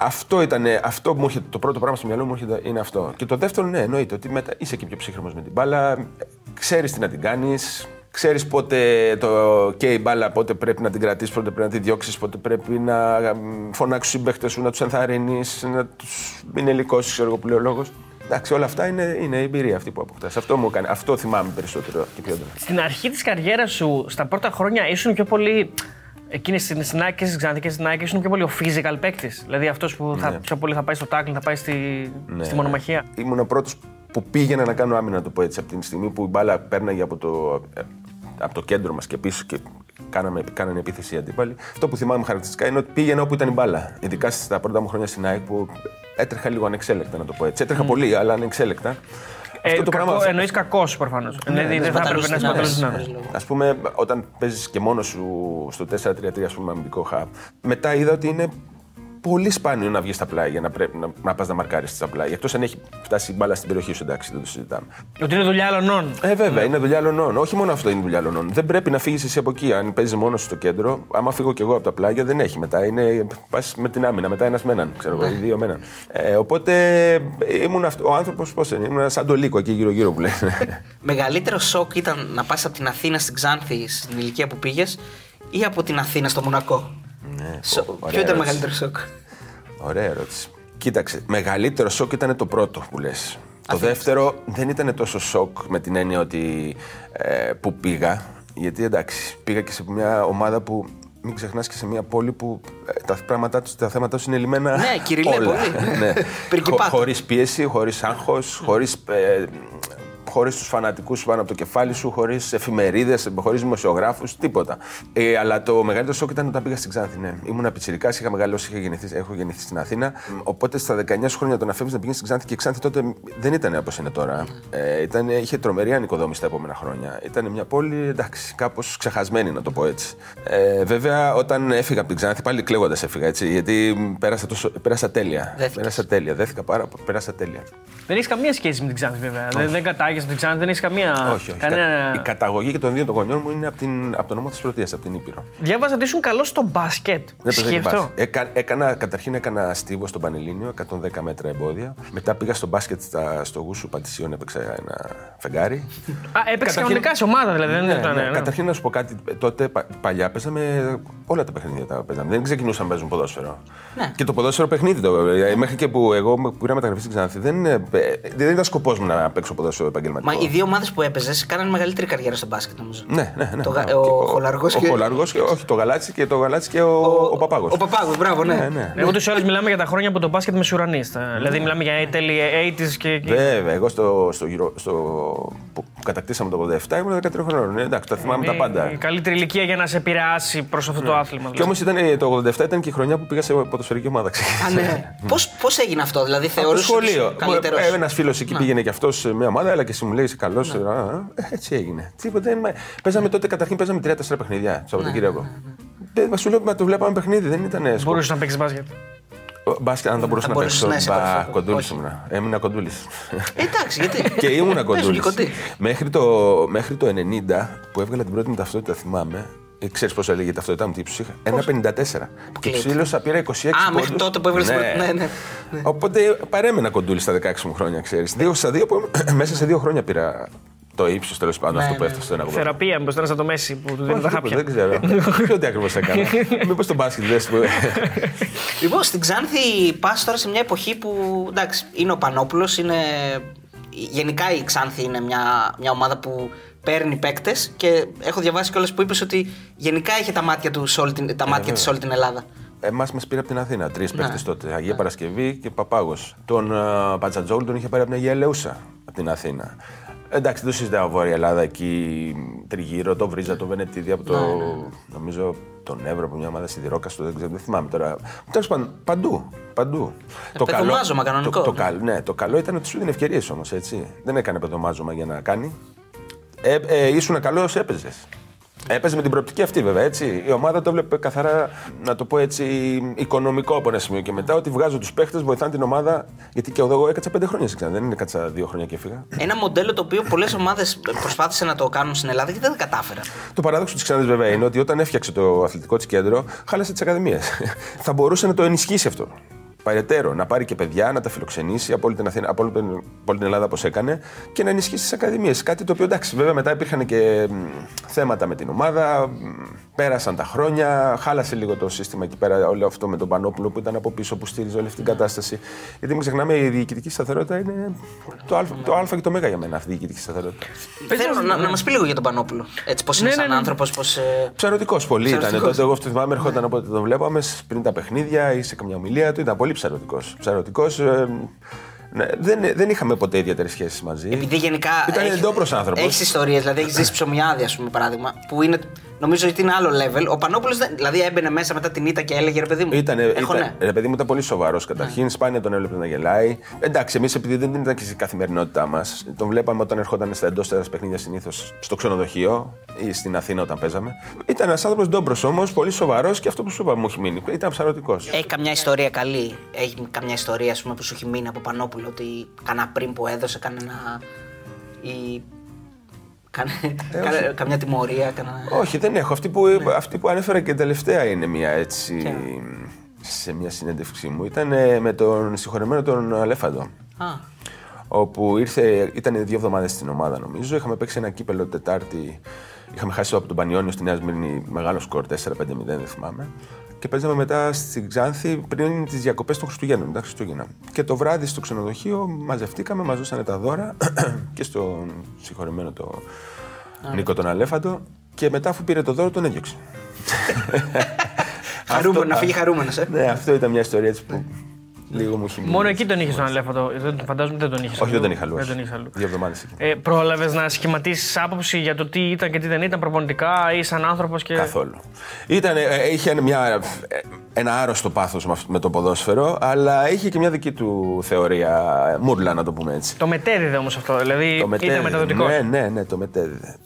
αυτό ήταν, αυτό που μου έρχεται, το πρώτο πράγμα στο μυαλό μου έρχεται είναι αυτό. Και το δεύτερο, ναι, εννοείται ότι μετά είσαι και πιο ψύχρεμος με την μπάλα, ξέρεις τι να την κάνεις, Ξέρεις πότε το και η μπάλα, πότε πρέπει να την κρατήσεις, πότε πρέπει να τη διώξεις, πότε πρέπει να φωνάξεις τους συμπαίχτε σου, να τους ενθαρρύνεις, να τους μην ελικώσει, ξέρω εγώ που λέει ο λόγος. Εντάξει, όλα αυτά είναι, είναι η εμπειρία αυτή που αποκτάς. Αυτό μου έκανε. Αυτό θυμάμαι περισσότερο και πιο έντονα. Στην αρχή της καριέρας σου, στα πρώτα χρόνια, ήσουν πιο πολύ. Εκείνε τι Nike και στις Ξάνθη και στι Nike ήσουν πιο πολύ ο physical παίκτης. Δηλαδή αυτός που θα, πιο πολύ θα πάει στο tackling, θα πάει στη, στη μονομαχία. Ήμουν ο πρώτος που πήγαινα να κάνω άμυνα, να το πω έτσι. Από την στιγμή που η μπάλα πέρναγε από το, ε, από το κέντρο μας και πίσω και κάναμε, κάνανε επίθεση οι αντίπαλοι. Αυτό που θυμάμαι χαρακτηριστικά είναι ότι πήγαινα όπου ήταν η μπάλα. Ειδικά στα πρώτα μου χρόνια στην ΑΕΚ που έτρεχα λίγο ανεξέλεκτα, να το πω έτσι. Έτρεχα πολύ, αλλά ανεξέλεκτα. Ε, Αυτό το κακό, πράγμα. εννοείς κακός προφανώς. δηλαδή δεν θα έπρεπε να σπαταλώσεις δυνάμεις. Α πούμε, όταν παίζεις και μόνος σου στο 4-3-3, ας πούμε, αμυντικό χαπ, μετά είδα ότι είναι πολύ σπάνιο να βγεις στα πλάγια, να, πρέπει, να, να πας να μαρκάρεις στα πλάγια. Εκτός αν έχει φτάσει η μπάλα στην περιοχή σου, εντάξει, δεν το συζητάμε. Ότι είναι δουλειά άλλων. Ε, βέβαια, είναι δουλειά λονών. Όχι μόνο αυτό είναι δουλειά λονών. Δεν πρέπει να φύγεις εσύ από εκεί. Αν παίζεις μόνος στο κέντρο, άμα φύγω κι εγώ από τα πλάγια, δεν έχει μετά. Είναι, πας με την άμυνα, μετά ένας με έναν, ξέρω εγώ, ή δύο με έναν. Ε, οπότε ήμουν αυτό, ο άνθρωπος, πώς είναι, ήμουν σαν το λύκο εκεί γύρω-γύρω που λένε. *laughs* Μεγαλύτερο σοκ ήταν να πας από την Αθήνα στην Ξάνθη στην ηλικία που πήγες ή από την Αθήνα στο Μονακό; Ναι, Σο- πω, ωραία Ποιο ήταν ερώτηση. μεγαλύτερο σοκ; Ωραία ερώτηση. Κοίταξε, μεγαλύτερο σοκ ήταν το πρώτο που λες. Το δεύτερο δεν ήταν τόσο σοκ με την έννοια ότι ε, που πήγα. Γιατί εντάξει, πήγα και σε μια ομάδα που μην ξεχνάς και σε μια πόλη που ε, τα πράγματά τους, τα θέματα τους είναι λιμένα. Ναι, κυριλέ, όλα. πολύ. ναι. *laughs* Πριγκιπάτο. Χωρίς πίεση, χωρίς άγχος, χωρίς. Ε, Χωρίς τους φανατικούς σου πάνω από το κεφάλι σου, χωρίς εφημερίδες, χωρίς δημοσιογράφους, τίποτα. Ε, αλλά το μεγαλύτερο σοκ ήταν όταν πήγα στην Ξάνθη. Ναι. Ήμουν πιτσυρικά, είχα μεγαλώσει, είχα γεννηθεί, έχω γεννηθεί στην Αθήνα. Οπότε στα 19 σου χρόνια το να φεύγεις να πηγαίνεις στην Ξάνθη και η Ξάνθη τότε δεν ήταν όπως είναι τώρα. Ε, ήταν, είχε τρομερή ανοικοδόμηση τα επόμενα χρόνια. Ήταν μια πόλη, εντάξει, κάπως ξεχασμένη να το πω έτσι. Ε, βέβαια, όταν έφυγα από την Ξάνθη, πάλι κλαίγοντας έφυγα έτσι, γιατί πέρασα, τόσο, πέρασα τέλεια. Δέθηκες. Πέρασα τέλεια. Δέθηκα πάρα πέρασα τέλεια. Δεν έχεις καμία σχέση με την Ξάνθη βέβαια. Δεν, δεν κατάγεσαι από την Ξάνθη, δεν έχεις καμία. Όχι, όχι. Κανένα... Η καταγωγή και των δύο των γονιών μου είναι από, την, από το νόμο της Πρωτεία, από την Ήπειρο. Διάβαζα ότι ήσουν καλός στο μπάσκετ. Δεν παίζα Ισχύει και αυτό. μπάσκετ. Έκα, έκανα, καταρχήν έκανα στίβο στο Πανελλήνιο, 110 μέτρα εμπόδια. Μετά πήγα στο μπάσκετ στα, στο Γούσου Παντησίων, έπαιξα ένα φεγγάρι. Α, έπαιξε Καταρχήν- κανονικά σε ομάδα δηλαδή. δεν Ναι, ήταν. ναι. ναι. Καταρχήν να σου πω κάτι. Τότε πα- παλιά παίζαμε όλα τα παιχνίδια. Τα παίζαμε. Δεν ξεκινούσαν να παίζουν ποδόσφαιρο. Ναι. Και το ποδόσφαιρο παιχνίδι. Το, ε, μέχρι και που εγώ που πήρα μεταγραφή στην Ξάνθη, δεν, ε, ε, δεν ήταν σκοπός μου να παίξω ποδόσφαιρο επαγγελματικό. Μα οι δύο ομάδες που έπαιζες κάνανε μεγαλύτερη καριέρα στο μπάσκετ νομίζω. Ναι, ναι, ναι. Το γα- ναι. ο Και Χολαργός ο και- Χολαργός και. Όχι, το Γαλάτσι και το Γαλάτσι και ο, ο, Παπάγος. Ο Παπάγος, μπράβο, ναι. Ναι, ναι. Εγώ τους άλλους μιλάμε για τα χρόνια που το μπάσκετ με σουρανίστα. Δηλαδή μιλάμε για τέλη 80s και. και- Βέβαια, εγώ στο, στο, γύρο- στο, που κατακτήσαμε το 87 ήμουν 13 χρονών. Ε, εντάξει, τα θυμάμαι τα η- πάντα. Η καλύτερη ηλικία για να σε επηρεάσει προς αυτό το άθλημα. Και δηλαδή. όμως το 87 ήταν και η χρονιά που πήγα σε ποδοσφαιρική ομάδα. Α, ναι. *laughs* Πώ έγινε αυτό, δηλαδή Από το θεωρούσες. σχολείο. Καλύτερος; Ένας φίλος εκεί πήγαινε και αυτός σε μια ομάδα, αλλά και εσύ μου λέει είσαι καλός. Έτσι έγινε. Τίποτα. δεν- Παίζαμε τότε, καταρχήν παίζαμε 3-4 παιχνίδια το Σαββατοκύριακο. Δεν σου λέω, μα το βλέπαμε παιχνίδι, δεν ήταν σκοπό. Μπορούσες να παίξεις μπάσκετ. Μπάσκετ, αν δεν μπορούσα Θα να μπορούσες παίξω. να είσαι Μπα, κορυφό. κοντούλη Όχι. ήμουνα. Έμεινα κοντούλης. Ε, Εντάξει, γιατί. και ήμουν Παίζουν κοντούλης. και κοντοί. Μέχρι το, μέχρι το 90 που έβγαλα την πρώτη μου ταυτότητα, θυμάμαι. Ε, Ξέρεις πόσο έλεγε η ταυτότητά μου, τι ύψου είχα; 1,54. Και κλείνει. ψήλωσα, πήρα 26 Α, μέχρι πόντους. τότε που έβγαλες την πρώτη- ναι, ναι, ναι. Οπότε παρέμενα κοντούλη στα 16 μου χρόνια, ξέρεις. Δύο στα δύο, που, *clears throat* μέσα σε δύο χρόνια πήρα το ύψος τέλος πάντων Ναι, αυτό που ναι. έφτασε στο 1,80. Θεραπεία, μήπως ήταν σαν το Μέση που του δίνει τα Όχι, χάπια. Δεν ξέρω. *laughs* Ποιο τι ακριβώς έκανα. Μήπως το μπάσκετ δεν σου. *laughs* Λοιπόν, στην Ξάνθη πας τώρα σε μια εποχή που εντάξει, είναι ο Πανόπουλος, είναι γενικά η Ξάνθη είναι μια, μια ομάδα που παίρνει παίκτες και έχω διαβάσει κιόλας που είπες ότι γενικά είχε τα μάτια, του σε όλη την, τα μάτια της σε όλη την Ελλάδα. Εμάς μας πήρε από την Αθήνα. Τρεις παίκτες τότε. Αγία Παρασκευή και Παπάγος. Τον uh, Πατσατζόγλου τον είχε πάρει από την Αγία Ελεούσα από την Αθήνα. Εντάξει, δεν συζητάω Βόρεια Ελλάδα εκεί τριγύρω, το Βρίζα, το Βενετίδη από το. Νομίζω τον Εύρο από μια ομάδα σιδηρόκαστο, δεν, ξέρω, δεν θυμάμαι τώρα. Τέλος πάντων, παντού. παντού. το καλό, κανονικό. Το, το, καλό, ναι, το καλό ήταν ότι σου δίνει ευκαιρίες όμως, έτσι. Δεν έκανε πεδομάζωμα για να κάνει. Ε, ε, ήσουν καλός, έπαιζες. Έπαιζε με την προοπτική αυτή βέβαια. Έτσι. Η ομάδα το έβλεπε καθαρά, να το πω έτσι, οικονομικό από ένα σημείο και μετά. Ότι βγάζω τους παίχτες, βοηθάνε την ομάδα. Γιατί και εγώ έκατσα πέντε χρόνια σε Δεν είναι κάτσα δύο χρόνια και έφυγα. Ένα μοντέλο το οποίο πολλές ομάδες προσπάθησαν να το κάνουν στην Ελλάδα και δεν τα κατάφεραν. Το παράδοξο της Ξάνθη βέβαια είναι ότι όταν έφτιαξε το αθλητικό της κέντρο, χάλασε τις ακαδημίες. *laughs* Θα μπορούσε να το ενισχύσει αυτό παρετέρω, να πάρει και παιδιά, να τα φιλοξενήσει από όλη την, Αθήνα, από όλη την Ελλάδα όπως έκανε και να ενισχύσει τις ακαδημίες. Κάτι το οποίο εντάξει, βέβαια μετά υπήρχαν και θέματα με την ομάδα, πέρασαν τα χρόνια, χάλασε λίγο το σύστημα εκεί πέρα, όλο αυτό με τον Πανόπουλο που ήταν από πίσω, που στήριζε όλη αυτή την κατάσταση. Γιατί μην ξεχνάμε, η διοικητική σταθερότητα είναι το α, το α και το μέγα για μένα αυτή η διοικητική σταθερότητα. Θέλω να, να μας πει λίγο για τον Πανόπουλο. Έτσι, πώς είναι ναι, σαν ναι, ναι. άνθρωπος, πώς. Ε... Ψαρωτικός πολύ ήταν. Τότε εγώ αυτό θυμάμαι, ερχόταν από το βλέπαμε πριν τα παιχνίδια ή σε καμιά ομιλία του, ήταν πολύ πολύ ψαρωτικός. Ψαρωτικός. Ε, ναι, δεν, δεν είχαμε ποτέ ιδιαίτερες σχέσεις μαζί. Επειδή γενικά. Ήταν εντόπρος άνθρωπος. Έχεις ιστορίες, δηλαδή έχεις ζήσει ψωμιάδι, ας πούμε, παράδειγμα, που είναι Νομίζω ότι είναι άλλο level. Ο Πανόπουλος δηλαδή έμπαινε μέσα μετά την ήττα και έλεγε ρε παιδί μου. Ήτανε, Έχω, ήταν, ναι. ρε παιδί μου ήταν πολύ σοβαρός καταρχήν. Ναι. Σπάνια τον έβλεπε να γελάει. Εντάξει, εμείς επειδή δεν ήταν και στην καθημερινότητά μας, τον βλέπαμε όταν ερχόταν στα εντός τέρας παιχνίδια συνήθως στο ξενοδοχείο ή στην Αθήνα όταν παίζαμε. Ήταν ένας άνθρωπος ντόμπρος όμως, πολύ σοβαρός και αυτό που σου είπα μου έχει μείνει. Ήταν ψαρωτικός. Έχει καμιά ιστορία καλή. Έχει καμιά ιστορία πούμε, που σου έχει μείνει από Πανόπουλο ότι κανένα πριν που έδωσε κανένα. Ή Κάνε, ε, καμιά τιμωρία, κανένα... Όχι, δεν έχω. Αυτή που, ναι. αυτή που ανέφερα και τελευταία είναι μια έτσι. Σε μια συνέντευξή μου. Ήταν με τον συγχωρεμένο τον Αλέφαντο. Α. Όπου ήρθε, ήταν δύο εβδομάδες στην ομάδα νομίζω. Είχαμε παίξει ένα κύπελο Τετάρτη. Είχαμε χάσει από τον Πανιόνιο στη Νέα Σμύρνη μεγάλο σκορ 4-5-0, δεν θυμάμαι. Και παίζαμε μετά στην Ξάνθη πριν τις διακοπές των Χριστουγέννων, μετά Χριστούγεννα. Και το βράδυ στο ξενοδοχείο μαζευτήκαμε, μας δώσανε τα δώρα *clears throat* και στον συγχωρεμένο το Νίκο τον Αλέφαντο. Και μετά, αφού πήρε το δώρο, τον έδιωξε. *laughs* Χαρούμενο, να φύγει χαρούμενος, ε. Ναι, αυτό ήταν μια ιστορία έτσι που Λίγο μου Μόνο εκεί τον είχες τον Αλέφατο. Φαντάζομαι δεν τον είχες. Όχι, δεν τον είχα αλλού. Δεν τον είχες αλλού. Δύο εβδομάδες εκεί. Ε, Πρόλαβες να σχηματίσεις άποψη για το τι ήταν και τι δεν ήταν προπονητικά ή σαν άνθρωπος και. Καθόλου. Ήταν, ε, είχε μια, ένα άρρωστο πάθος με το ποδόσφαιρο, αλλά είχε και μια δική του θεωρία. Μούρλα, να το πούμε έτσι. Το μετέδιδε όμως αυτό. Δηλαδή το μετέδιδε, ήταν μεταδοτικός. Ναι, ναι, ναι, το μετέδιδε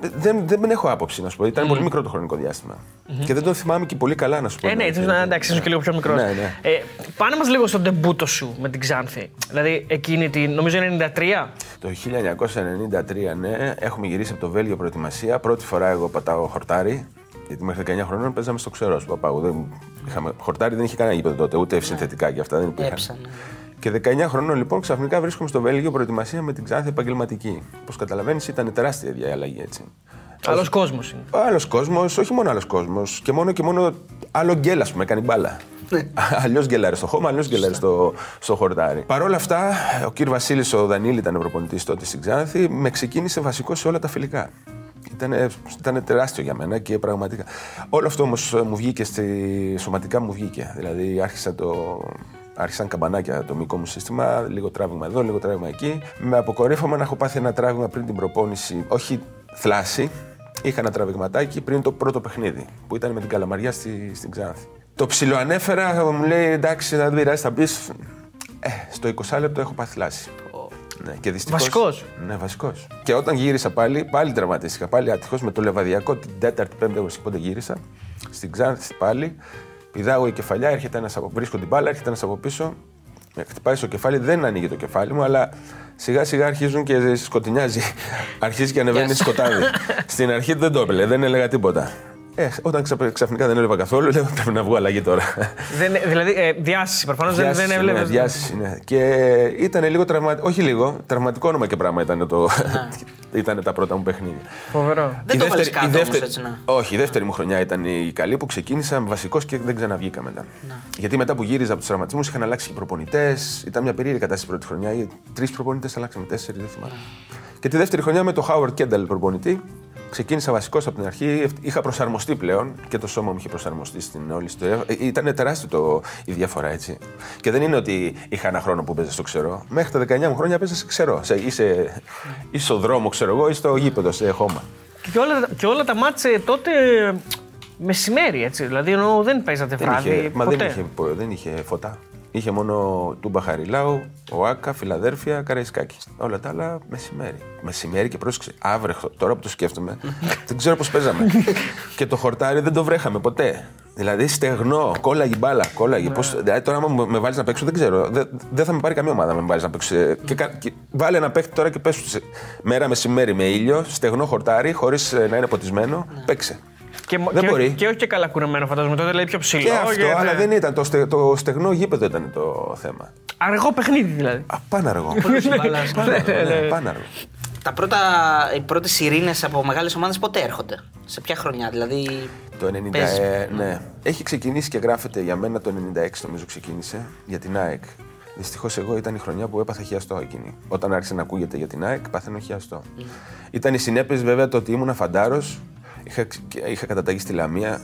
δεν, δεν έχω άποψη να σου πω. Ήταν mm. πολύ μικρό το χρονικό διάστημα. Mm-hmm. Και δεν το θυμάμαι και πολύ καλά να σου πω. Ε, ναι, έτσι, εντάξει, ίσως και λίγο πιο μικρός. Ναι, ναι. Ε, πάνε μας λίγο στον τεμπούτο σου με την Ξάνθη. Δηλαδή εκείνη την, νομίζω 93. Το 1993, ναι, έχουμε γυρίσει από το Βέλγιο προετοιμασία. Πρώτη φορά εγώ πατάω χορτάρι. Γιατί μέχρι 19 χρονών παίζαμε στο ξερός του παπάγου. Δεν είχαμε, χορτάρι δεν είχε κανένα γήπεδο τότε, ούτε συνθετικά και αυτά δεν υπήρχαν. Και 19 χρονών λοιπόν ξαφνικά βρίσκομαι στο Βέλγιο προετοιμασία με την Ξάνθη επαγγελματική. Όπως καταλαβαίνεις, ήταν τεράστια διαλλαγή έτσι. Άλλος κόσμος είναι. Άλλος κόσμος, όχι μόνο άλλος κόσμος. Και μόνο και μόνο άλλο γκέλ, ας πούμε, έκανε μπάλα. Ναι. αλλιώς γκέλαρε στο χώμα, αλλιώς γκέλαρε στο, στο χορτάρι. Παρ' όλα αυτά, ο κύριο Βασίλης ο Δανίλη ήταν προπονητής τότε στην Ξάνθη, με ξεκίνησε βασικό σε όλα τα φιλικά. Ήταν, ήταν τεράστιο για μένα και πραγματικά. Όλο αυτό όμως μου βγήκε στη, σωματικά μου βγήκε. Δηλαδή άρχισα το, άρχισαν καμπανάκια το μικό μου σύστημα, λίγο τράβημα εδώ, λίγο τράβημα εκεί. Με αποκορύφωμα να έχω πάθει ένα τράβημα πριν την προπόνηση, όχι θλάση. Είχα ένα τραβηγματάκι πριν το πρώτο παιχνίδι που ήταν με την Καλαμαριά στη, στην Ξάνθη. Το ψιλοανέφερα, μου λέει εντάξει, δεν πειράζει, θα μπει. Ε, στο 20 λεπτό έχω πάθει θλάση. Ναι, και δυστυχώς, βασικός. Ναι, βασικός. Και όταν γύρισα πάλι, πάλι τραυματίστηκα. Πάλι ατυχώς με το λεβαδιακό την τέταρτη, πέμπτη, εγώ πότε γύρισα. Στην Ξάνθη πάλι. Πηδάω η κεφαλιά, έρχεται ένας από, βρίσκω την μπάλα, έρχεται ένας από πίσω, με χτυπάει στο κεφάλι, δεν ανοίγει το κεφάλι μου, αλλά σιγά σιγά αρχίζουν και σκοτεινιάζει. *laughs* Αρχίζει και ανεβαίνει σκοτάδι. *laughs* Στην αρχή δεν το έπαιρνε, δεν έλεγα τίποτα. Ε, όταν ξα- ξαφνικά δεν έβλεπα καθόλου, λέω πρέπει να βγω αλλαγή τώρα. Δεν, δηλαδή, ε, διάσηση προφανώς δεν, δεν Διάσηση, έβλεπε. Ναι, διάσηση, ναι. Και ήταν λίγο τραυματικό. Όχι λίγο, τραυματικό όνομα και πράγμα ήταν, το... *laughs* ήταν τα πρώτα μου παιχνίδια. Φοβερό. Δεν Η το βάλεις δεύτερη- κάτω η όμως, δεύτερη- έτσι, να. Όχι, η δεύτερη μου χρονιά ήταν η καλή που ξεκίνησα βασικός και δεν ξαναβγήκα μετά. Γιατί μετά που γύριζα από τους τραυματισμούς είχαν αλλάξει και προπονητές. Ήταν μια περίεργη κατάσταση πρώτη χρονιά. Τρεις προπονητές αλλάξαμε, τέσσερι, δεν θυμάμαι. Και τη δεύτερη χρονιά με το Howard Kendall προπονητή. Ξεκίνησα βασικό από την αρχή. Είχα προσαρμοστεί πλέον και το σώμα μου είχε προσαρμοστεί στην όλη ιστορία. Ήταν τεράστιο το, η διαφορά έτσι. Και δεν είναι ότι είχα ένα χρόνο που παίζα στο ξερό. Μέχρι τα 19 μου χρόνια παίζα σε ξερό. Σε, είσαι, είσαι στο δρόμος, ξέρω εγώ, ή στο γήπεδο, σε χώμα. Και όλα, και όλα τα μάτσε τότε μεσημέρι, έτσι. Δηλαδή ενώ δεν παίζατε Δεν βράδυ. είχε, μα ποτέ. δεν είχε, δεν είχε φωτά. Είχε μόνο Τούμπα Χαριλάου, Οάκα, Φιλαδέρφια, Καραϊσκάκη. Όλα τα άλλα μεσημέρι. Μεσημέρι και πρόσεξε, άβρεχο. Τώρα που το σκέφτομαι, *laughs* δεν ξέρω πώς παίζαμε. *laughs* και το χορτάρι δεν το βρέχαμε ποτέ. Δηλαδή στεγνό, κόλλαγε μπάλα. Κόλλαγε. Πώς, δηλαδή, τώρα, άμα με, με βάλεις να παίξω, δεν ξέρω. Δεν, δεν θα με πάρει καμία ομάδα να με βάλεις να παίξω. Ε, Και, κα- και, βάλε ένα παίχτη τώρα και πες μέρα μεσημέρι με ήλιο, στεγνό χορτάρι, χωρίς να είναι ποτισμένο. Παίξε. Και, μο- Δεν και, μπορεί. και όχι και καλά κουρεμένο, φαντάζομαι. Τότε λέει πιο ψηλό. Και αυτό, και- αλλά ναι. δεν ήταν. Το, στε, το στεγνό γήπεδο ήταν το θέμα. Αργό παιχνίδι δηλαδή. Α, Παναργό. μπάλας. Παναργό, ναι, παναργό. Τα πρώτα, οι πρώτες ειρήνες από μεγάλες ομάδες ποτέ έρχονται. Σε ποια χρονιά, δηλαδή. Το 90, παίζεις. ε, ναι. Έχει ξεκινήσει και γράφεται για μένα το 96 νομίζω ξεκίνησε για την ΑΕΚ. Δυστυχώς εγώ ήταν η χρονιά που έπαθα χιαστό εκείνη. Όταν άρχισε να ακούγεται για την ΑΕΚ, πάθαινα χιαστό. Ήταν οι συνέπειες βέβαια το ότι ήμουν φαντάρος. Είχα, είχα καταταγεί στη Λαμία.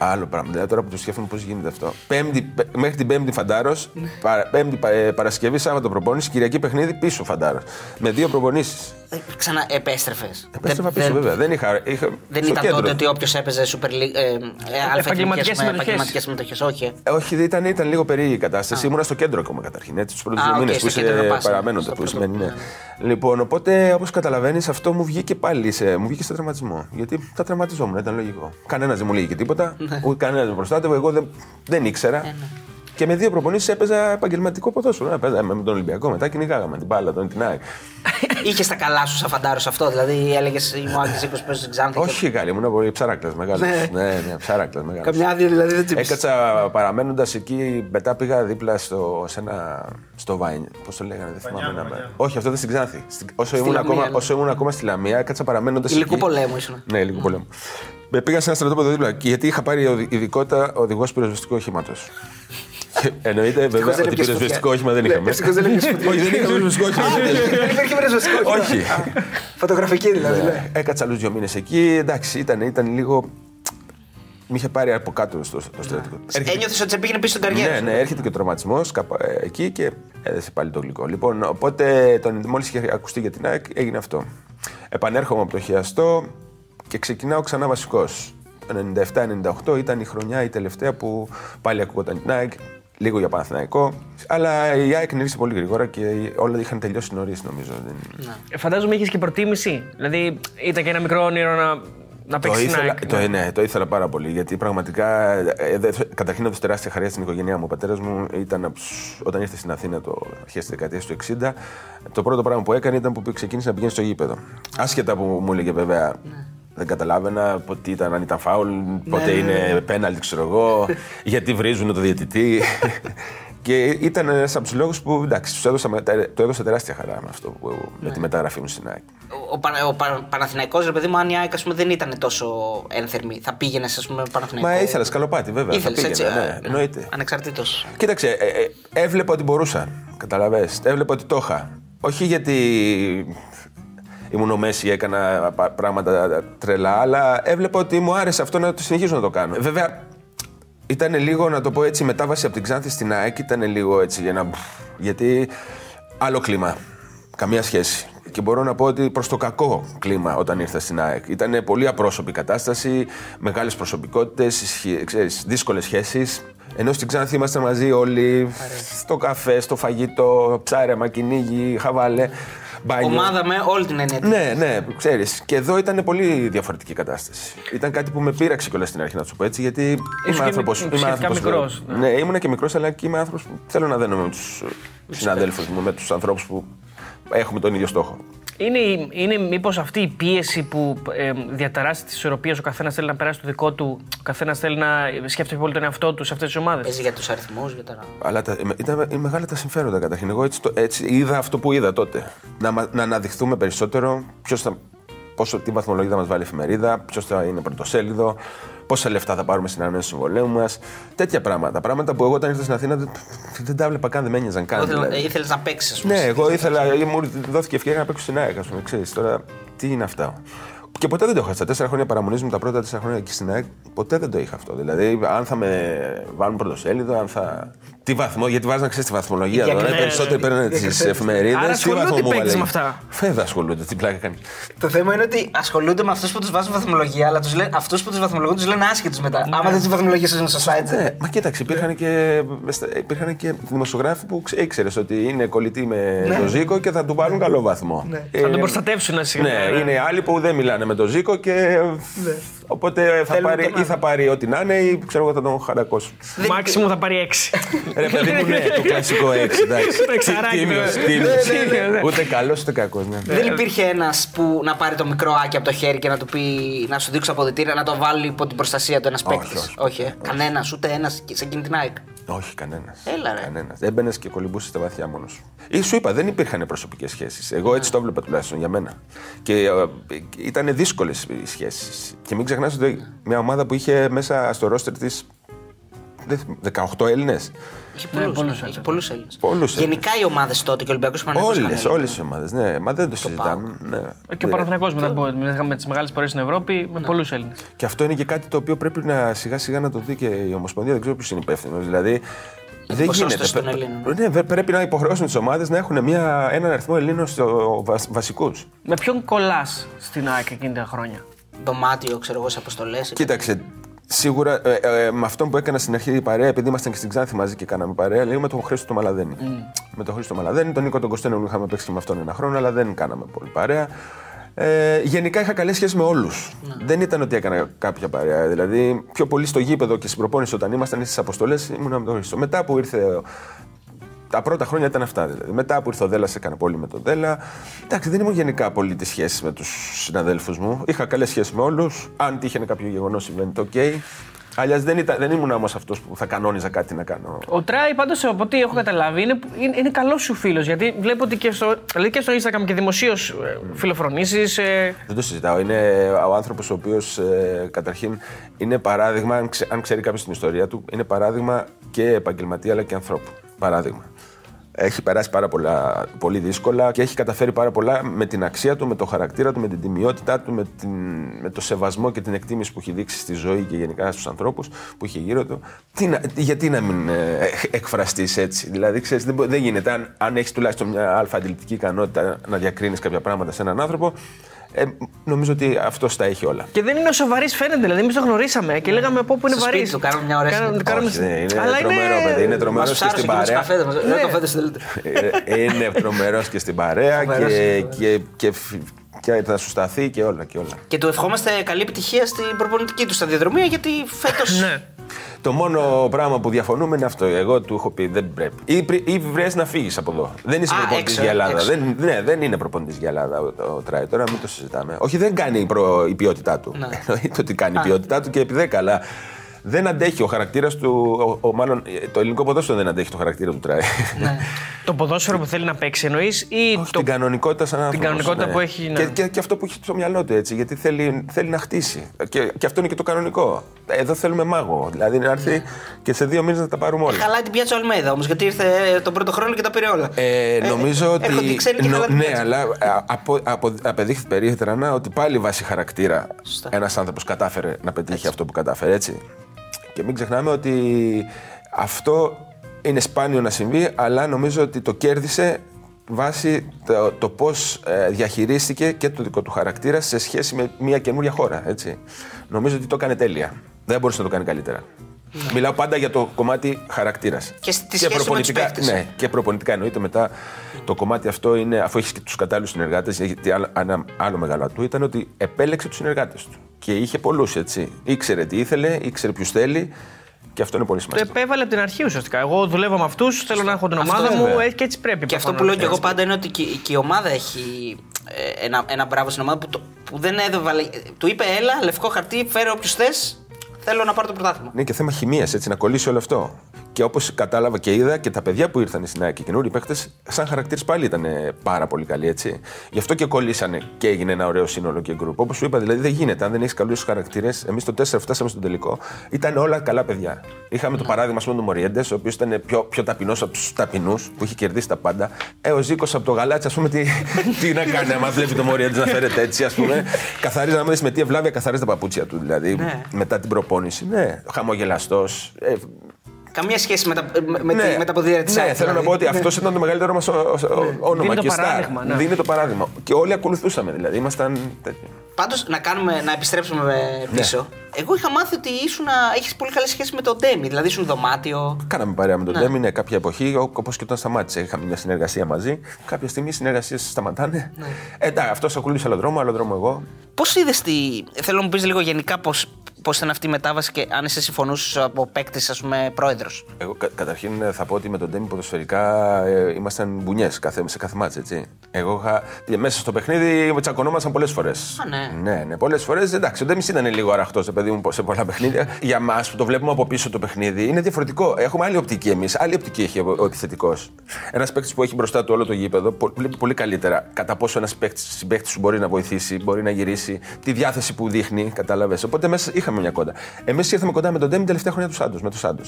Άλλο πράγμα. Δηλαδή τώρα που το σκέφτομαι πώς γίνεται αυτό. Πέμπτη, πέ- μέχρι την Πέμπτη φαντάρος, πα, Πέμπτη πα- ε, Παρασκευή, Σάββατο προπόνηση, Κυριακή παιχνίδι πίσω φαντάρος. Με δύο προπονήσεις. Ε, Ξανά επέστρεφε. Επέστρεφα πίσω βέβαια. Δεν, είχα, είχα Δεν στο ήταν κέντρο. τότε ότι όποιος έπαιζε Super League. Ε, ε, Επαγγελματικές συμμετοχές. επαγγελματικές συμμετοχές. Όχι. ε. Όχι, δεν ήταν, ήταν λίγο περίεργη η κατάσταση. Ήμουνα στο κέντρο ακόμα καταρχήν. Έτσι, τους πρώτους Α, δύο οκ, μήνες στο που κέντρο είσαι πας, παραμένοντας. στο Που πρώτο. σημαίνει, ναι. Λοιπόν, οπότε όπως καταλαβαίνεις, αυτό μου βγήκε πάλι. Σε, μου βγήκε σε τραυματισμό. Γιατί τραυματιζόμουν, ήταν λογικό. Κανένας δεν μου έλεγε και τίποτα. Ναι. Ούτε κανένας δεν με προστάτευε. Εγώ δεν, δεν Ε, ήξερα. Και με δύο προπονήσεις έπαιζα επαγγελματικό ποδόσφαιρο. Ναι, Παίζαμε με τον Ολυμπιακό, μετά κυνηγάγαμε την μπάλα, τον την ΑΕΚ. Είχες τα καλά σου σαν φαντάρος αυτό. Δηλαδή έλεγες μου άγγιζε 20 πέσει στην Ξάνθη. και- Όχι, καλή, ήμουν πολύ ψάρακλα μεγάλος. Ναι. Ναι, ναι, ψάρακλα μεγάλος. Καμιά άδεια δηλαδή δεν τσίπησε. Έκατσα παραμένοντας εκεί, μετά πήγα δίπλα στο, σε ένα, στο Βάιν. Πώς το λέγανε, δεν θυμάμαι ένα μέρο. Όχι, αυτό ήταν στην Ξάνθη. Στην- όσο, ήμουν Λαμία, ακόμα, ναι. όσο ήμουν ακόμα στη Λαμία, έκατσα παραμένοντας Υλικού πολέμου ήσουν. Ναι, υλικού πολέμου. Με πήγα σε ένα στρατόπεδο δίπλα και γιατί είχα πάρει οδη- ειδικότητα οδηγός πυροσβεστικού οχήματος. Εννοείται βέβαια δεν ότι έπιασε πυροσβεστικό φωτιά. όχημα δεν Ναι, είχαμε. ευτυχώς δεν έπιασε φωτιά. Όχι, δεν είχαμε πυροσβεστικό όχημα. *laughs* Δεν υπήρχε πυροσβεστικό. Όχι. Φωτογραφική δηλαδή. ναι. Έκατσα άλλους δύο μήνες εκεί. Εντάξει, ήταν, ήταν λίγο. Μ' είχε πάρει από κάτω στο, στο στρατικό. Έρχεται- Ένιωθες ότι σε πήγαινε πίσω στην καριέρα. Ναι, σου. ναι, έρχεται και ο τραυματισμός εκεί και έδεσε πάλι το γλυκό. Λοιπόν, οπότε μόλις είχε ακουστεί για την ΑΕΚ, έγινε αυτό. Επανέρχομαι από το χιαστό και ξεκινάω ξανά βασικός. Το 97-98 ήταν η χρονιά η τελευταία που πάλι ακούγονταν την ΑΕΚ, λίγο για Παναθηναϊκό. Αλλά η ΑΕΚ νήρισε πολύ γρήγορα και όλα είχαν τελειώσει νωρίς, νομίζω. Δεν- Ε, Φαντάζομαι είχες και προτίμηση. Δηλαδή ήταν και ένα μικρό όνειρο να, να Το παίξεις στην ήθελα, ΑΕΚ. το, ναι. ναι, το ήθελα πάρα πολύ γιατί πραγματικά. Ε, δε- καταρχήν έδωσε τεράστια χαρία στην οικογένειά μου. Ο πατέρας μου ήταν από τους- όταν ήρθε στην Αθήνα το αρχές της δεκαετίας του 60, το πρώτο πράγμα που έκανε ήταν που ξεκίνησε να πηγαίνει στο γήπεδο. Άσχετα που μου έλεγε βέβαια. Δεν καταλάβαινα τι ήταν, αν ήταν φάουλ, πότε είναι πέναλτι, ξέρω εγώ, *laughs* γιατί βρίζουν το διαιτητή. *laughs* και ήταν ένας από τους λόγους που εντάξει, τους έδωσα, μετα- το έδωσα τεράστια χαρά με αυτό που, με τη μεταγραφή μου στην ΑΕΚ. Ο, ο, Πα- ο Πα- Παναθηναϊκός, ρε παιδί μου, αν η ΑΕΚ ας πούμε, δεν ήταν τόσο ένθερμη, θα πήγαινες, ας πούμε, Παναθηναϊκό; Μα ήθελα σκαλοπάτι, βέβαια. θα Ήθελες, έτσι. πήγαινα, α, ναι, εννοείται. Ανεξαρτήτως. Κοίταξε, ε, ε, έβλεπα ότι μπορούσα. Καταλαβες. Έβλεπα ότι το είχα. Όχι γιατί ήμουν ο Μέση, έκανα πα- πράγματα τρελά, αλλά έβλεπα ότι μου άρεσε αυτό να το συνεχίσω να το κάνω. Βέβαια, ήταν λίγο, να το πω έτσι, η μετάβαση από την Ξάνθη στην ΑΕΚ ήταν λίγο έτσι για να. Γιατί άλλο κλίμα. Καμία σχέση. Και μπορώ να πω ότι προς το κακό κλίμα όταν ήρθα στην ΑΕΚ. Ήταν πολύ απρόσωπη κατάσταση, μεγάλες προσωπικότητες, δύσκολες σχέσεις. Ενώ στην Ξάνθη ήμασταν μαζί όλοι, στο καφέ, στο φαγητό, ψάρεμα, κυνήγι, χαβάλε, μπάνιο. Ομάδα με όλη την έννοια. της. Ναι, ναι, ξέρεις. Και εδώ ήταν πολύ διαφορετική κατάσταση. Ήταν κάτι που με πείραξε κιόλας στην αρχή, να σου πω έτσι, γιατί είμαι και άνθρωπο. μι- σχετικά μικρός, ναι. Ναι, ήμουν και μικρός, αλλά και είμαι άνθρωπος που θέλω να δένω με τους συναδέλφους μου, με τους ανθρώπους που έχουμε τον ίδιο στόχο. Είναι, είναι μήπως αυτή η πίεση που ε, διαταράσσει τις ισορροπίες, ο καθένας θέλει να περάσει το δικό του, ο καθένας θέλει να σκέφτεται πολύ τον εαυτό του σε αυτές τις ομάδες; Παίζει για τους αριθμούς, για τα. Αλλά τα, ήταν είναι μεγάλα τα συμφέροντα καταρχήν. Εγώ έτσι, το- έτσι είδα αυτό που είδα τότε. Να, μα- να αναδειχθούμε περισσότερο ποιος θα, πόσο, τι βαθμολογία θα μας βάλει η εφημερίδα, ποιος θα είναι πρωτοσέλιδο, πόσα λεφτά θα πάρουμε στην ανανέωση του συμβολέου μας. Τέτοια πράγματα. Πράγματα που εγώ όταν ήρθα στην Αθήνα δεν, δεν τα έβλεπα καν, δεν με ένοιαζαν καν. δηλαδή. Ήθελες να παίξεις, ας πούμε. Ναι, εγώ ήθελα, μου δόθηκε ευκαιρία να παίξω στην ΑΕΚ, ας πούμε. Ξέρεις, τώρα τι είναι αυτά. Και ποτέ δεν το είχα. Στα τέσσερα χρόνια παραμονής μου, τα πρώτα τέσσερα χρόνια εκεί στην ΑΕΚ, ποτέ δεν το είχα αυτό. Δηλαδή, αν θα με βάλουν πρωτοσέλιδο, αν θα. Τι βαθμό, γιατί βάζανε ξέρεις τη βαθμολογία Για τώρα. κριτές. Περισσότεροι παίρνουν Για τις κριτές. εφημερίδες. Άρα ασχολούνται οι παίκτες με αυτά; Φέδα ασχολούνται, τι πλάκα κάνει. Το θέμα είναι ότι ασχολούνται με αυτούς που τους βάζουν βαθμολογία, αλλά τους λένε, αυτούς που τους βαθμολογούν τους λένε άσχετους μετά. Άμα δεν του βαθμολογίες είναι στο site. Ναι, μα κοίταξε, υπήρχαν και, υπήρχαν και δημοσιογράφοι που ήξερες ότι είναι κολλητοί με Ναι. το Ζήκο και θα του βάλουν καλό βαθμό. Ε, Θα τον προστατεύσουν σιγά. Ναι, είναι άλλοι που δεν μιλάνε με τον Ζήκο και. Οπότε θα Θέλουν πάρει, τον ή θα πάρει ό,τι να είναι ή ξέρω εγώ θα τον χαρακώσουν. Μάξιμου θα πάρει 6. Ρε παιδί μου, ναι, το κλασικό 6. Εντάξει. Το εξαράκι, Τίμιος, ναι. τίμιος. Ναι, ναι, ναι. Ούτε καλός ούτε κακός. Ναι. Δεν υπήρχε ένας που να πάρει το μικρό άκι από το χέρι και να του πει να σου δείξει αποδητήρια, να το βάλει υπό την προστασία του ένας Όχι, παίκτης; όχι. Όχι, ε. κανένας, ούτε ένας σε εκείνη την ΑΕΚ. Όχι, κανένας. Έλα, ρε. Κανένας. Έμπαινες και κολυμπούσες στα βαθιά μόνος σου. Ή σου είπα, δεν υπήρχαν προσωπικές σχέσεις. Εγώ έτσι το έβλεπα τουλάχιστον για μένα. Και ε, ήταν δύσκολες οι σχέσεις. Και μην ξεχνάς ότι μια ομάδα που είχε μέσα στο ρόστερ της 18 Έλληνες. Είχε Ναι, πολλούς πολλούς Έλληνες. Έλληνες. Πολλούς Έλληνες. Πολλούς Γενικά οι ομάδες τότε και ο Ολυμπιακός Όλες, όλες οι ομάδες. Ναι, μα δεν το συζητάμε. Ναι. Και ο Παναθηναϊκός μετά από με τις μεγάλες πορείες στην Ευρώπη με πολλούς Έλληνες. Και αυτό είναι και κάτι το οποίο πρέπει να σιγά σιγά να το δει και η Ομοσπονδία. Δεν ξέρω ποιος είναι υπεύθυνος. Δηλαδή. Δεν ποσόστοση γίνεται. των Πε- Ελλήνων. Ναι, βε- πρέπει να υποχρεώσουν τις ομάδες να έχουν μια, έναν αριθμό Ελλήνων στο βασικούς. Με ποιον κολλάς στην ΑΕΚ εκείνη τα χρόνια; Δωμάτιο, ξέρω εγώ, σε αποστολές. Κοίταξε, σίγουρα ε, ε, με αυτό που έκανα στην αρχή η παρέα, επειδή ήμασταν και στην Ξάνθη μαζί και κάναμε παρέα, λίγο με τον Χρήστο το Μαλαδένη. Με τον Χρήστο Μαλαδένη, τον Νίκο τον Κωστένο είχαμε παίξει και με αυτόν ένα χρόνο, αλλά δεν κάναμε πολύ παρέα. Ε, γενικά είχα καλές σχέσεις με όλους. Δεν ήταν ότι έκανα κάποια παρέα. Δηλαδή, πιο πολύ στο γήπεδο και στην προπόνηση όταν ήμασταν στις αποστολές ήμουν με τον Χρήστο. Μετά που ήρθε. Ο- Τα πρώτα χρόνια ήταν αυτά. Δηλαδή. Μετά που ήρθε ο Δέλλα, έκανα πολύ με τον Δέλλα. Εντάξει, δεν ήμουν γενικά πολύ τι σχέσει με τους συναδέλφους μου. Είχα καλές σχέσεις με όλους. Αν τύχαινε κάποιο γεγονός συμβαίνει, το οκ. Αλλιώς δεν, ήταν, δεν ήμουν όμως αυτός που θα κανόνιζα κάτι να κάνω. Ο Ντράι, πάντως από ό,τι έχω καταλάβει, είναι, είναι, είναι καλός σου φίλος. Γιατί βλέπω ότι και στο, δηλαδή και στο Instagram και δημοσίως φιλοφρονήσεις. Ε, Δεν το συζητάω. Είναι ο άνθρωπος ο οποίος καταρχήν είναι παράδειγμα, αν, ξε- αν ξέρει κάποιος την ιστορία του, είναι παράδειγμα και επαγγελματία αλλά και ανθρώπου. Παράδειγμα. Έχει περάσει πάρα πολλά, πολύ δύσκολα και έχει καταφέρει πάρα πολλά με την αξία του, με το χαρακτήρα του, με την τιμιότητά του, με, την, με το σεβασμό και την εκτίμηση που έχει δείξει στη ζωή και γενικά στους ανθρώπους που είχε γύρω του. Τι να- γιατί να μην ε, εκφραστείς έτσι; Δηλαδή, ξέρεις, δεν, μπο- δεν γίνεται. Αν, αν έχεις τουλάχιστον μια αλφα αντιληπτική ικανότητα να διακρίνεις κάποια πράγματα σε έναν άνθρωπο, ε, νομίζω ότι αυτό τα έχει όλα. και δεν είναι όσο βαρύ φαίνεται. Δηλαδή, εμείς το γνωρίσαμε και λέγαμε από πού είναι Στο βαρύς. σπίτι του, κάναμε μια ωραία συνέντευξη. Όχι, ναι, είναι τρομερό παιδί. Είναι τρομερός Μα και ψάρωσε στην και με τους παρέα. καφέδες μας. Ναι. Δεν καφέδες θέλετε. Ε, είναι τρομερός και στην παρέα Τρομερός και, είναι, και, και, φι- και θα σου σταθεί και όλα. Και όλα. Και του ευχόμαστε καλή επιτυχία στην προπονητική του σταδιοδρομία γιατί φέτος. Ναι. Το μόνο πράγμα που διαφωνούμε είναι αυτό. Εγώ του έχω πει δεν πρέπει. Ή, πρι- ή βρες να φύγεις από εδώ. Δεν είσαι Α, προπονητής έξω, για Ελλάδα. έξω. Δεν, ναι, δεν είναι προπονητής για Ελλάδα ο, ο Τράι. Τώρα μην το συζητάμε. Όχι, δεν κάνει η, προ, η ποιότητά του. Ναι. *laughs* Εννοείται ότι κάνει η ποιότητά του και επί 10, αλλά δεν αντέχει ο χαρακτήρας του. Ο, ο- μάλλον το ελληνικό ποδόσφαιρο δεν αντέχει το χαρακτήρα του Τράι. Ναι. Το ποδόσφαιρο που θέλει να παίξει εννοείς ή Όχι, το. την κανονικότητα σαν άνθρωπος, κανονικότητα που έχει, ναι. Και, και, και αυτό που έχει στο μυαλό του έτσι. Γιατί θέλει, θέλει να χτίσει. Και, και αυτό είναι και το κανονικό. Εδώ θέλουμε μάγο. Δηλαδή να έρθει και σε δύο μήνες να τα πάρουμε όλα. Χαλάει την πιάτσα Αλμέδα όμως γιατί ήρθε τον πρώτο χρόνο και τα πήρε όλα. Ε, νομίζω ότι. έρχονται οι ξένοι και νο- χαλάνε την ναι, πιάτσα. αλλά α, απο, απο, απεδείχθη περίεργα ότι πάλι βάσει χαρακτήρα Σωστά. ένας άνθρωπος κατάφερε να πετύχει αυτό που κατάφερε, έτσι. Και μην ξεχνάμε ότι αυτό είναι σπάνιο να συμβεί, αλλά νομίζω ότι το κέρδισε βάσει το, το πώς διαχειρίστηκε και το δικό του χαρακτήρα σε σχέση με μια καινούρια χώρα. Έτσι. Νομίζω ότι το έκανε τέλεια. Δεν μπορούσε να το κάνει καλύτερα. Μιλάω πάντα για το κομμάτι χαρακτήρας. Και στη σχέση του με τους παίκτες. Ναι, και προπονητικά εννοείται μετά το κομμάτι αυτό είναι, αφού έχει και τους κατάλληλους συνεργάτες, γιατί άλλο, ένα άλλο μεγάλο του ήταν ότι επέλεξε τους συνεργάτες του. Και είχε πολλούς έτσι. Ήξερε τι ήθελε, ήξερε ποιους θέλει και αυτό είναι πολύ Το σημαντικό. επέβαλε από την αρχή ουσιαστικά. Εγώ δουλεύω με αυτούς, θέλω να έχω την Αυτό ομάδα μου βέβαια. ε, και έτσι πρέπει. Και αυτό που προφανώς. λέω και εγώ πάντα είναι ότι και, και η ομάδα έχει ε, ένα, ένα μπράβο στην ομάδα που, το- που δεν έδωβε. Του είπε, έλα, λευκό χαρτί, φέρε όποιους θες. Θέλω να πάρω το πρωτάθλημα. Είναι και θέμα χημίας, έτσι, να κολλήσει όλο αυτό. Και όπως κατάλαβα και είδα και τα παιδιά που ήρθαν στην ΑΕΚ και καινούριοι παίχτε, σαν χαρακτήρες πάλι ήταν ε, πάρα πολύ καλοί, έτσι. Γι' αυτό και κολλήσανε και έγινε ένα ωραίο σύνολο και γκρουπ. Όπως σου είπα, δηλαδή δεν γίνεται. Αν δεν έχεις καλούς χαρακτήρες, εμείς το 4 φτάσαμε στον τελικό. Ήταν όλα καλά παιδιά. Είχαμε το παράδειγμα, ας πούμε, του Μοριέντε, ο οποίος ήταν πιο, πιο ταπεινός από τους ταπεινούς, που είχε κερδίσει τα πάντα. Ε, ο Ζήκος από το γαλάτσι, ας πούμε, τι, τι να κάνει, άμα βλέπει το Μοριέντε να φέρεται έτσι, ας πούμε. Καθαρίζει να δεις με τι ευλάβεια καθαρίζει τα παπούτσια του, δηλαδή, Ναι. μετά την προπόνηση. Ναι, χαμογελαστός. Ε, Καμία σχέση με τα, με, με ναι, τη, με τα ποδήλατα της ναι, θέλω να πω ότι αυτός ήταν το μεγαλύτερο μας όνομα Δίνει το και παράδειγμα, στάρ. ναι. Δίνει το παράδειγμα. Και όλοι ακολουθούσαμε, δηλαδή. Ήμασταν. τέτοιοι. Πάντως, να, κάνουμε, να επιστρέψουμε Ναι. πίσω. Εγώ είχα μάθει ότι έχεις πολύ καλή σχέση με τον Ντέμι. Δηλαδή, ήσουν δωμάτιο. Κάναμε παρέα με τον Ντέμι, ναι, κάποια εποχή, όπως και όταν σταμάτησε. Είχαμε μια συνεργασία μαζί. Κάποια στιγμή οι συνεργασίες σταματάνε. Ναι. Ε, εντάξει, αυτός ακολούθησε άλλο δρόμο, άλλο δρόμο εγώ. Πώς είδες τη. Θέλω να μου πεις λίγο γενικά πώ πώς ήταν αυτή η μετάβαση και αν εσύ συμφωνούσε από παίκτης, ας πούμε, πρόεδρος; Εγώ κα- καταρχήν ε, θα πω ότι με τον Ντέμι ποδοσφαιρικά ε, ήμασταν μπουνιές σε κάθε μάτς, έτσι. Εγώ είχα, ε, μέσα στο παιχνίδι τσακωνόμασταν πολλές φορές. Α, ναι. Ναι, ναι, πολλές φορές. Εντάξει, ο Ντέμι ήταν λίγο αραχτός, παιδί μου, σε πολλά παιχνίδια. Για μας που το βλέπουμε από πίσω το παιχνίδι είναι διαφορετικό. Έχουμε άλλη οπτική εμείς. Άλλη οπτική έχει ο, ο επιθετικός. Ένας παίκτης που έχει μπροστά του όλο το γήπεδο πο- βλέπει πολύ καλύτερα κατά πόσο ένας συμπαίκτης σου μπορεί να βοηθήσει, μπορεί να γυρίσει, τη διάθεση που δείχνει, κατάλαβες. Οπότε μέσα είχαμε μια κόντα. Εμείς ήρθαμε κοντά με τον Ντέμι τελευταία χρόνια τους Σάντο, με τους Σάντο.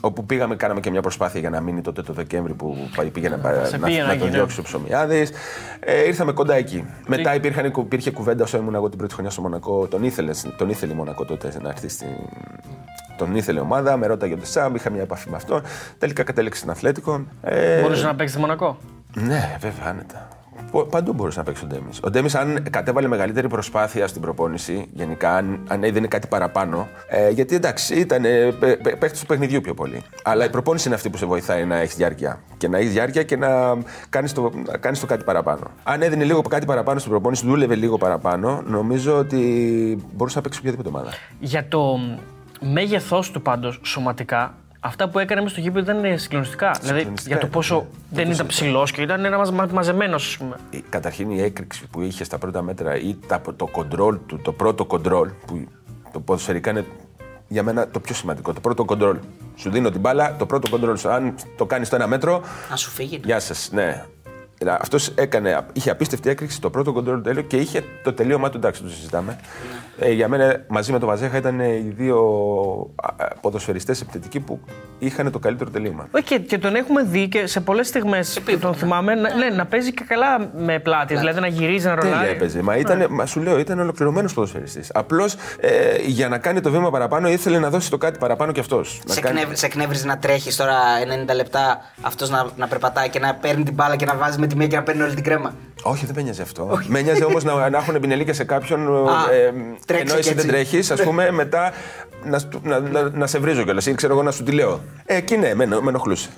Όπου πήγαμε, κάναμε και μια προσπάθεια για να μείνει τότε το Δεκέμβρη που πάει- πήγε να, σε να, πήγε να, να τον γίνει, διώξει ο Ψωμιάδης. Ε, ήρθαμε κοντά εκεί. Μετά υπήρχαν, υπήρχε κουβέντα όσο ήμουν εγώ την πρώτη χρονιά στο Μονακό. Τον ήθελε, τον ήθελε η Μονακό τότε να έρθει στην. Τον ήθελε η ομάδα, με ρώταγε ο Ντεσάμπ, είχα μια επαφή με αυτόν. Τελικά κατέληξε στην Αθλέτικο. Ε, Μπορούσε να παίξεις στη Μονακό; ναι, βέβαια, άνετα. Πο- Παντού μπορούσε να παίξει ο Ντέμις. Ο Ντέμις, αν κατέβαλε μεγαλύτερη προσπάθεια στην προπόνηση, γενικά, αν, αν έδινε κάτι παραπάνω. Ε, γιατί εντάξει, ήταν ε, παίχτης του παιχνιδιού πιο πολύ. Αλλά η προπόνηση είναι αυτή που σε βοηθάει να έχεις διάρκεια. Και να έχεις διάρκεια και να κάνεις το, να κάνεις το κάτι παραπάνω. Αν έδινε λίγο κάτι παραπάνω στην προπόνηση, δούλευε λίγο παραπάνω, νομίζω ότι μπορούσε να παίξει οποιαδήποτε ομάδα. Για το μέγεθός του πάντως σωματικά, αυτά που έκανε μέσα στο γήπεδο ήταν συγκλονιστικά. Δηλαδή Συγκλονιστικά για το ήταν, πόσο ναι. δεν το ήταν ψηλός και ήταν ένας μαζε, μαζεμένος, ας πούμε. Η- Καταρχήν η έκρηξη που είχε στα πρώτα μέτρα ή τα, το κοντρόλ του, το πρώτο κοντρόλ που το ποδοσφαιρικά είναι για μένα το πιο σημαντικό. Το πρώτο κοντρόλ. Σου δίνω την μπάλα, το πρώτο κοντρόλ σου. Αν το κάνεις στο ένα μέτρο, Να σου φύγει. γεια σας. Ναι. Αυτός έκανε, είχε απίστευτη έκρηξη, το πρώτο κοντρόλ τέλειο και είχε το τελείωμά του. Εντάξει, το συζητάμε. Ε, για μένα μαζί με τον Βαζέχα ήταν οι δύο ποδοσφαιριστές επιθετικοί που είχαν το καλύτερο τελείωμα. Όχι, και, και τον έχουμε δει και σε πολλές στιγμές. Τον θυμάμαι να, ναι, να παίζει και καλά με πλάτη. Δηλαδή να γυρίζει, να Τέλεια ρολάει. έπαιζε. Μα, ήταν, μα σου λέω, ήταν ολοκληρωμένος ποδοσφαιριστής. Απλώς ε, για να κάνει το βήμα παραπάνω ήθελε να δώσει το κάτι παραπάνω κι αυτός. Σε, εκνεύ, σε εκνεύριζε να τρέχεις τώρα 90 λεπτά αυτός να, να περπατάει και να παίρνει την μπάλα και να βάζει με τη μία και να παίρνει όλη την κρέμα. Όχι, δεν με νοιάζει αυτό. με νοιάζει όμως να, να έχουν πινελίκια σε κάποιον. Α, ε, τρέξει ενώ εσύ και δεν έτσι. τρέχεις, ας πούμε, μετά να, σου- να, να, να σε βρίζω κιόλας ή ξέρω εγώ να σου τη λέω. Ε, εκεί ναι, με, με ενοχλούσε.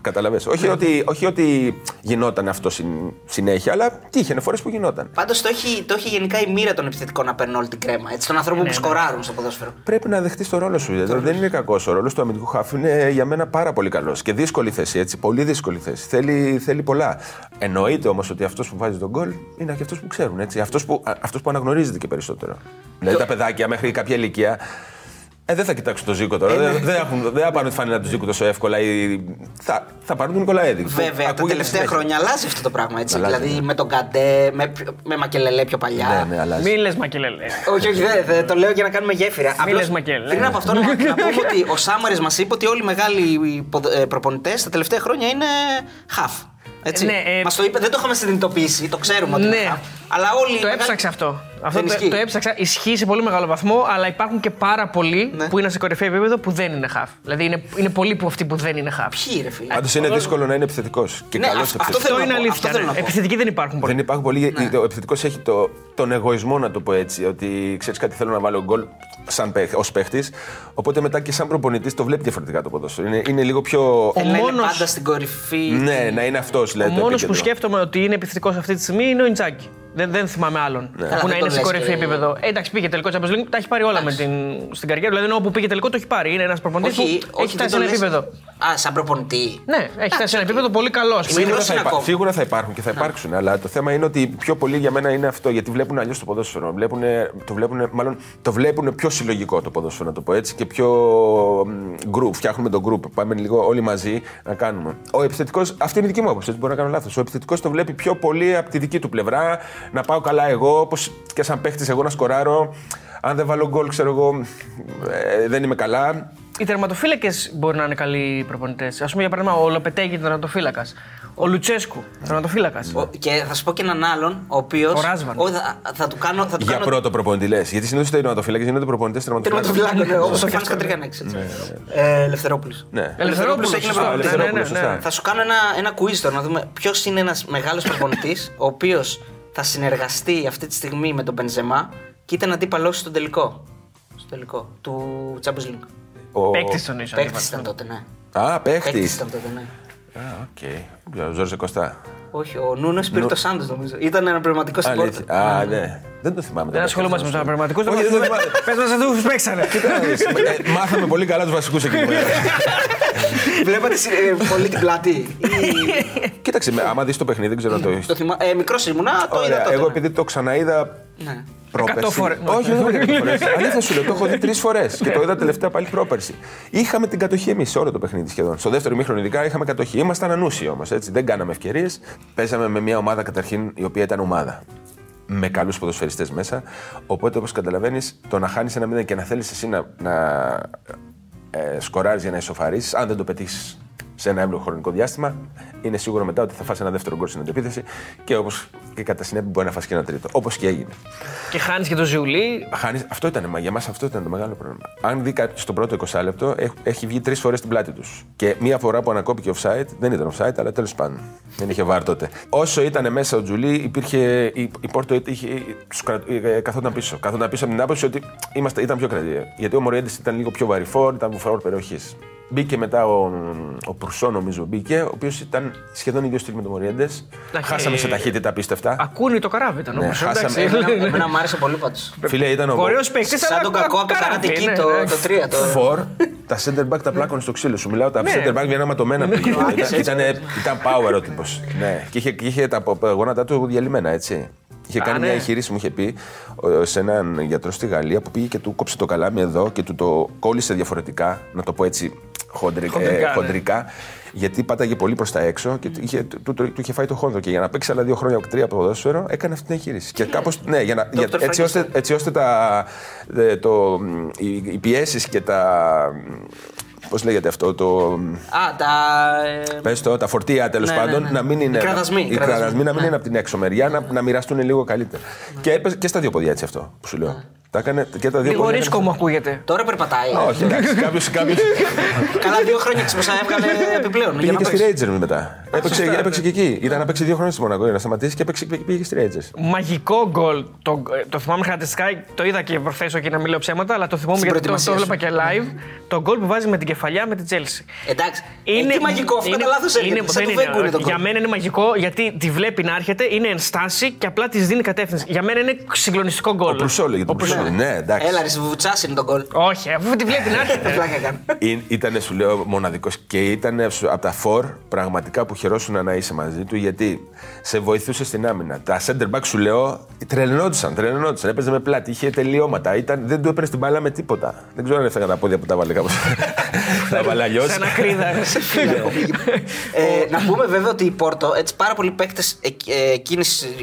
Καταλαβαίνεις. όχι, ότι, όχι ότι γινόταν αυτό συν, συνέχεια, αλλά τύχαινε φορές που γινόταν. Πάντως το έχει, το έχει γενικά η μοίρα των επιθετικών να παίρνουν όλη την κρέμα. Έτσι, των ανθρώπων που σκοράρουν στο ποδόσφαιρο. Πρέπει να δεχτείς το ρόλο σου. Δηλαδή, δεν είναι κακός ο ρόλος του αμυντικού χάφου. Είναι για μένα πάρα πολύ καλός. Και δύσκολη θέση, έτσι. Πολύ δύσκολη θέση. Θέλει, θέλει πολλά. Εννοείται όμως ότι αυτό που βάζει τον γκολ είναι και αυτός που ξέρουν. Έτσι. Αυτός που, αυτός που αναγνωρίζεται και περισσότερο. Δηλαδή τα παιδάκια μέχρι κάποια ηλικία. Ε, δεν θα κοιτάξουν το Ζήκο τώρα. δεν, δεν, έχουν, δεν θα πάρουν τη φανέλα του Ζήκου τόσο εύκολα. Ή, θα, θα πάρουν τον Νικολαέδη. που Βέβαια, τα ακούγεται τελευταία συνέχεια. χρόνια αλλάζει αυτό το πράγμα. Έτσι. Αλλάζει, δηλαδή ναι. με τον Καντέ, με, με Μακελελέ πιο παλιά. Ναι, ναι, αλλάζει. Μην λες μακελελέ. Όχι, όχι, δεν, δεν, το λέω για να κάνουμε γέφυρα. Μην λες Μακέλ, Πριν ναι. από αυτό να, να *laughs* πούμε ότι ο Σάμαρης μας είπε ότι όλοι οι μεγάλοι προπονητές τα τελευταία χρόνια είναι χαφ. Έτσι. Ναι, ε, Μας το είπε, δεν το είχαμε συνειδητοποιήσει, το ξέρουμε ότι είναι Ναι. χαφ. Αλλά όλοι. οι Το μεγάλοι- έψαξα αυτό. Αυτό Δεν το, ισχύει. το έψαξα. Ισχύει σε πολύ μεγάλο βαθμό, αλλά υπάρχουν και πάρα πολλοί Ναι. που είναι σε κορυφαίο επίπεδο που δεν είναι χαφ. Δηλαδή είναι, είναι πολλοί που αυτοί που δεν είναι χαφ. Ποιοι ρε φίλε; Πάντως είναι δύσκολο να είναι επιθετικός. Και Ναι, καλός αυτό- αυτό επιθετικός. θέλω Αυτό να είναι πω, αλήθεια. αυτό θέλω να ναι. πω. Επιθετικοί δεν υπάρχουν πολλοί. Δεν υπάρχουν πολλοί. Ναι. Ο επιθετικός έχει το, τον εγωισμό, να το πω έτσι. Ότι ξέρεις κάτι, θέλω να βάλω γκολ σαν ως παίχτης. Οπότε μετά και σαν προπονητής το βλέπει διαφορετικά το ποδόσφαιρο. Είναι, είναι λίγο πιο. Θέλει να είναι μόνος- πάντα στην κορυφή. Ναι, να είναι αυτός. Ο μόνος που σκέφτομαι ότι είναι επιθετικός αυτή τη στιγμή είναι ο Ιντζάκη. Δεν, δεν θυμάμαι άλλον. Καλά, Που να δεν είναι το σε λες κορυφή και- επίπεδο. Ε, εντάξει, πήγε τελικό Champions League, τα έχει πάρει όλα με την, στην καριέρα. Δηλαδή, όπου πήγε τελικό το έχει πάρει. Είναι ένας προπονητής που Όχι, έχει όχι, δεν φτάσει το σε ένα λες. επίπεδο. Α, σαν προπονητή. Ναι, έχει φτάσει σε ένα επίπεδο πολύ καλό. ας πούμε. Μικρός Σίγουρα θα, είναι υπά- ακόμα. σίγουρα θα υπάρχουν και θα υπάρξουν. Αλλά το θέμα είναι ότι πιο πολύ για μένα είναι αυτό. Γιατί βλέπουν αλλιώς το ποδόσφαιρο. Βλέπουν, το βλέπουν, μάλλον το βλέπουν πιο συλλογικό το ποδόσφαιρο, να το πω έτσι. Και πιο μ, group. Φτιάχνουμε το group. Πάμε λίγο όλοι μαζί να κάνουμε. Ο επιθετικό, αυτή είναι η δική μου άποψη. έτσι Μπορεί να κάνω λάθος. Ο επιθετικός το βλέπει πιο πολύ από τη δική του πλευρά. Να πάω καλά εγώ, όπως και σαν παίχτης εγώ να σκοράρω. Αν δεν βάλω γκολ, ξέρω εγώ, ε, δεν είμαι καλά. Οι τερματοφύλακες μπορεί να είναι καλοί προπονητές. Α πούμε, για παράδειγμα, ο Λοπετέγη τερματοφύλακας. Ο Λουτσέσκου τερματοφύλακας. Ο- Και θα σου πω και έναν άλλον, ο οποίο. Ο Ράσβαν. Θα, θα του κάνω. Θα του Για κάνω πρώτο προπονητή λες. Γιατί συνήθως οι τερματοφύλακες γίνονται προπονητές τερματοφυλάκων. Τερματοφυλάκο, όπως ο Φάνη Κατρικανέξ. Ελευθερόπουλος. Ναι. Ελευθερόπουλος, έγινε σωστά, προπονητής. ναι, ναι, ναι, Ελευθερόπουλος, ναι. Θα σου κάνω ένα, ένα quiz τώρα να δούμε ποιος είναι ένας μεγάλος προπονητής ο οποίος θα συνεργαστεί αυτή τη στιγμή με τον Μπενζεμά και ήταν αντίπαλός στον τελικό. Στο τελικό του Champions League. Ο- Παίκτης τον ίσω. Παίκτης ήταν τότε, ναι. Α, παίχτης. Παίκτης ήταν τότε, ναι. Α, οκ. Ο Ζόρζε Κωστά. Όχι, ο Νούνο πήρε το Σάντος νομίζω. Ήταν ένα πνευματικό στην Αλήθεια. πόρτα. Α, ναι. Δεν το θυμάμαι. Δεν ασχολούμαστε με του πραγματικού. Όχι, δεν το θυμάμαι. *laughs* Πες μας αυτού που παίξανε. *laughs* Ε, Μάθαμε πολύ καλά τους βασικούς εκεί πέρα. *laughs* Βλέπατε ε, πολύ την πλάτη. Ή- Κοίταξε, με- άμα δεις το παιχνίδι, δεν ξέρω αν το έχεις. Το θυμά... ε, Μικρός ήμουνα, το είδα Ωραία, τότε. εγώ ναι. επειδή το ξαναείδα Ναι. πρόπερση. φορές. Όχι, δεν είναι 100 φορές. *laughs* Αλήθεια σου λέω, το έχω δει τρεις φορές και το είδα τελευταία πάλι πρόπερση. Είχαμε την κατοχή εμείς σε όλο το παιχνίδι σχεδόν. Στο δεύτερο μήχρονο ειδικά είχαμε κατοχή. Ήμασταν ανούσιοι όμως. Δεν κάναμε ευκαιρίες. Παίζαμε με μια ομάδα καταρχήν η οποία ήταν ομάδα. Με καλούς ποδοσφαιριστές μέσα. Οπότε όπως καταλαβαίνεις, το να χάνεις ένα μήνα και να θέλεις εσύ να, να ε, σκοράρεις για να ισοφαρίσει, αν δεν το πετύχεις σε ένα εύλογο χρονικό διάστημα, είναι σίγουρο μετά ότι θα φάσει ένα δεύτερο γκολ στην αντεπίθεση και όπως και κατά συνέπεια μπορεί να φάσει και ένα τρίτο. Όπως και έγινε. Και χάνεις και το Ζιουλί. Χάνεις, αυτό ήταν, μα για μας αυτό ήταν το μεγάλο πρόβλημα. Αν δει κάποιος στο πρώτο 20 λεπτό, έχ- έχει βγει τρεις φορές στην πλάτη τους. Και μία φορά που ανακόπηκε offside, δεν ήταν offside, αλλά τέλος πάντων. Δεν είχε βάρ τότε. Όσο ήταν μέσα ο Τζουλί, υπήρχε. Η, η Πόρτο είχε, τους κρα- ε, καθόταν πίσω. Καθόταν πίσω από την άποψη ότι είμαστε, ήταν πιο κρατή. Γιατί ο Μοριέντε ήταν λίγο πιο βαρυφόρ, ήταν βουφαόρ περιοχής. Μπήκε μετά ο, ο Προυσό, νομίζω, μπήκε, ο οποίος ήταν σχεδόν ίδιος στυλ με τον Μοριέντε. Εντάξει, Χάσαμε σε ε, ταχύτητα απίστευτα. Ακούνε το καράβι ήταν Ναι, όμως. χάσαμε. Εμένα, εμένα μου άρεσε πολύ πάντως. Φίλε, ήταν ο. Ωραίος παίκτης. Σαν τον κακό από το Karate Kid, το, το 3. Το... Φορ, τα center back τα πλάκωνε στο ξύλο σου. Μιλάω, τα Ναι. center back βγαίνουν ματωμένα πήγε. Ήταν, ήταν, ήταν power ο τύπος. Ναι. Και είχε, και είχε τα πο- γόνατά του διαλυμένα, έτσι. Είχε κάνει ναι. μια εγχείρηση, μου είχε πει, ο- σε έναν γιατρό στη Γαλλία που πήγε και του κόψε το καλάμι εδώ και του το κόλλησε διαφορετικά, να το πω έτσι χοντρι- Χοντρικά, ε, ναι. χοντρικά, γιατί πάταγε πολύ προς τα έξω και του είχε, του, του, του είχε φάει το χόνδρο. Και για να παίξει άλλα δύο χρόνια, τρία από ποδόσφαιρο, έκανε αυτή την εγχείρηση. Και κάπως. Ναι, για να, για, Dr. έτσι, ώστε, έτσι ώστε τα, ε, το, οι, οι πιέσεις και τα. Πώς λέγεται αυτό, το. Α, τα. ε, Πες το, τα φορτία τέλος Ναι, πάντων ναι, ναι. να μην είναι. Οι κραδασμοί, οι οι κραδασμοί. κραδασμοί να μην Ναι. είναι από την έξω μεριά, να, να μοιραστούν λίγο καλύτερα. Και έπαιζε και στα δύο ποδιά έτσι αυτό που σου λέω. Τα έκανε και τα δύο Λίγο πόδια. ρίσκο μου ακούγεται. Τώρα περπατάει. Όχι, εντάξει, κάποιο. κάποιος... *laughs* Καλά, δύο χρόνια ξυπνά έβγαλε *laughs* επιπλέον. για Πήγε να και στη παίξει. Rangers μετά. Έπαιξε, έπαιξε και εκεί. Ήταν να παίξει δύο χρόνια στη Μονακό για να σταματήσει και έπαιξε, πήγε και στη Rangers. Μαγικό γκολ. Το, το θυμάμαι χαρακτηριστικά. Το είδα και προχθές, όχι να μην λέω ψέματα, αλλά το θυμόμαι Στην γιατί το, το προετοιμασία έβλεπα και live. Το γκολ που βάζει με την κεφαλιά με την Chelsea. Εντάξει. Είναι μαγικό, αυτό κατά λάθος είναι, έρχεται. Σαν δεν το είναι, Βέγκου είναι το για γκολ. μένα είναι μαγικό γιατί τη βλέπει να έρχεται, είναι εν στάση και απλά της δίνει κατεύθυνση. Για μένα είναι συγκλονιστικό γκολ. Ο Προυσό λέγεται. Ο ο Προυσό. Προυσό. Ναι, εντάξει. Έλα, ρε, βουτσάς είναι το γκολ. Όχι, αφού τη βλέπει να έρχεται. *laughs* Πλάκα έκανε. Ήταν, σου λέω, μοναδικός και ήταν από τα φορ πραγματικά που χαιρόσουν να είσαι μαζί του γιατί σε βοηθούσε στην άμυνα. Τα center back σου λέω τρελνόντουσαν, τρελνόντουσαν. Έπαιζε με πλάτη, είχε τελειώματα. Ήταν, δεν του έπαιρνε την μπάλα με τίποτα. Δεν ξέρω αν έφταγα τα πόδια που τα βάλε κάπως. *laughs* τα βάλε αλλιώς. Σαν ακρίδα. Ε, να πούμε βέβαια ότι η Πόρτο, έτσι πάρα πολλοί παίκτες εκείνου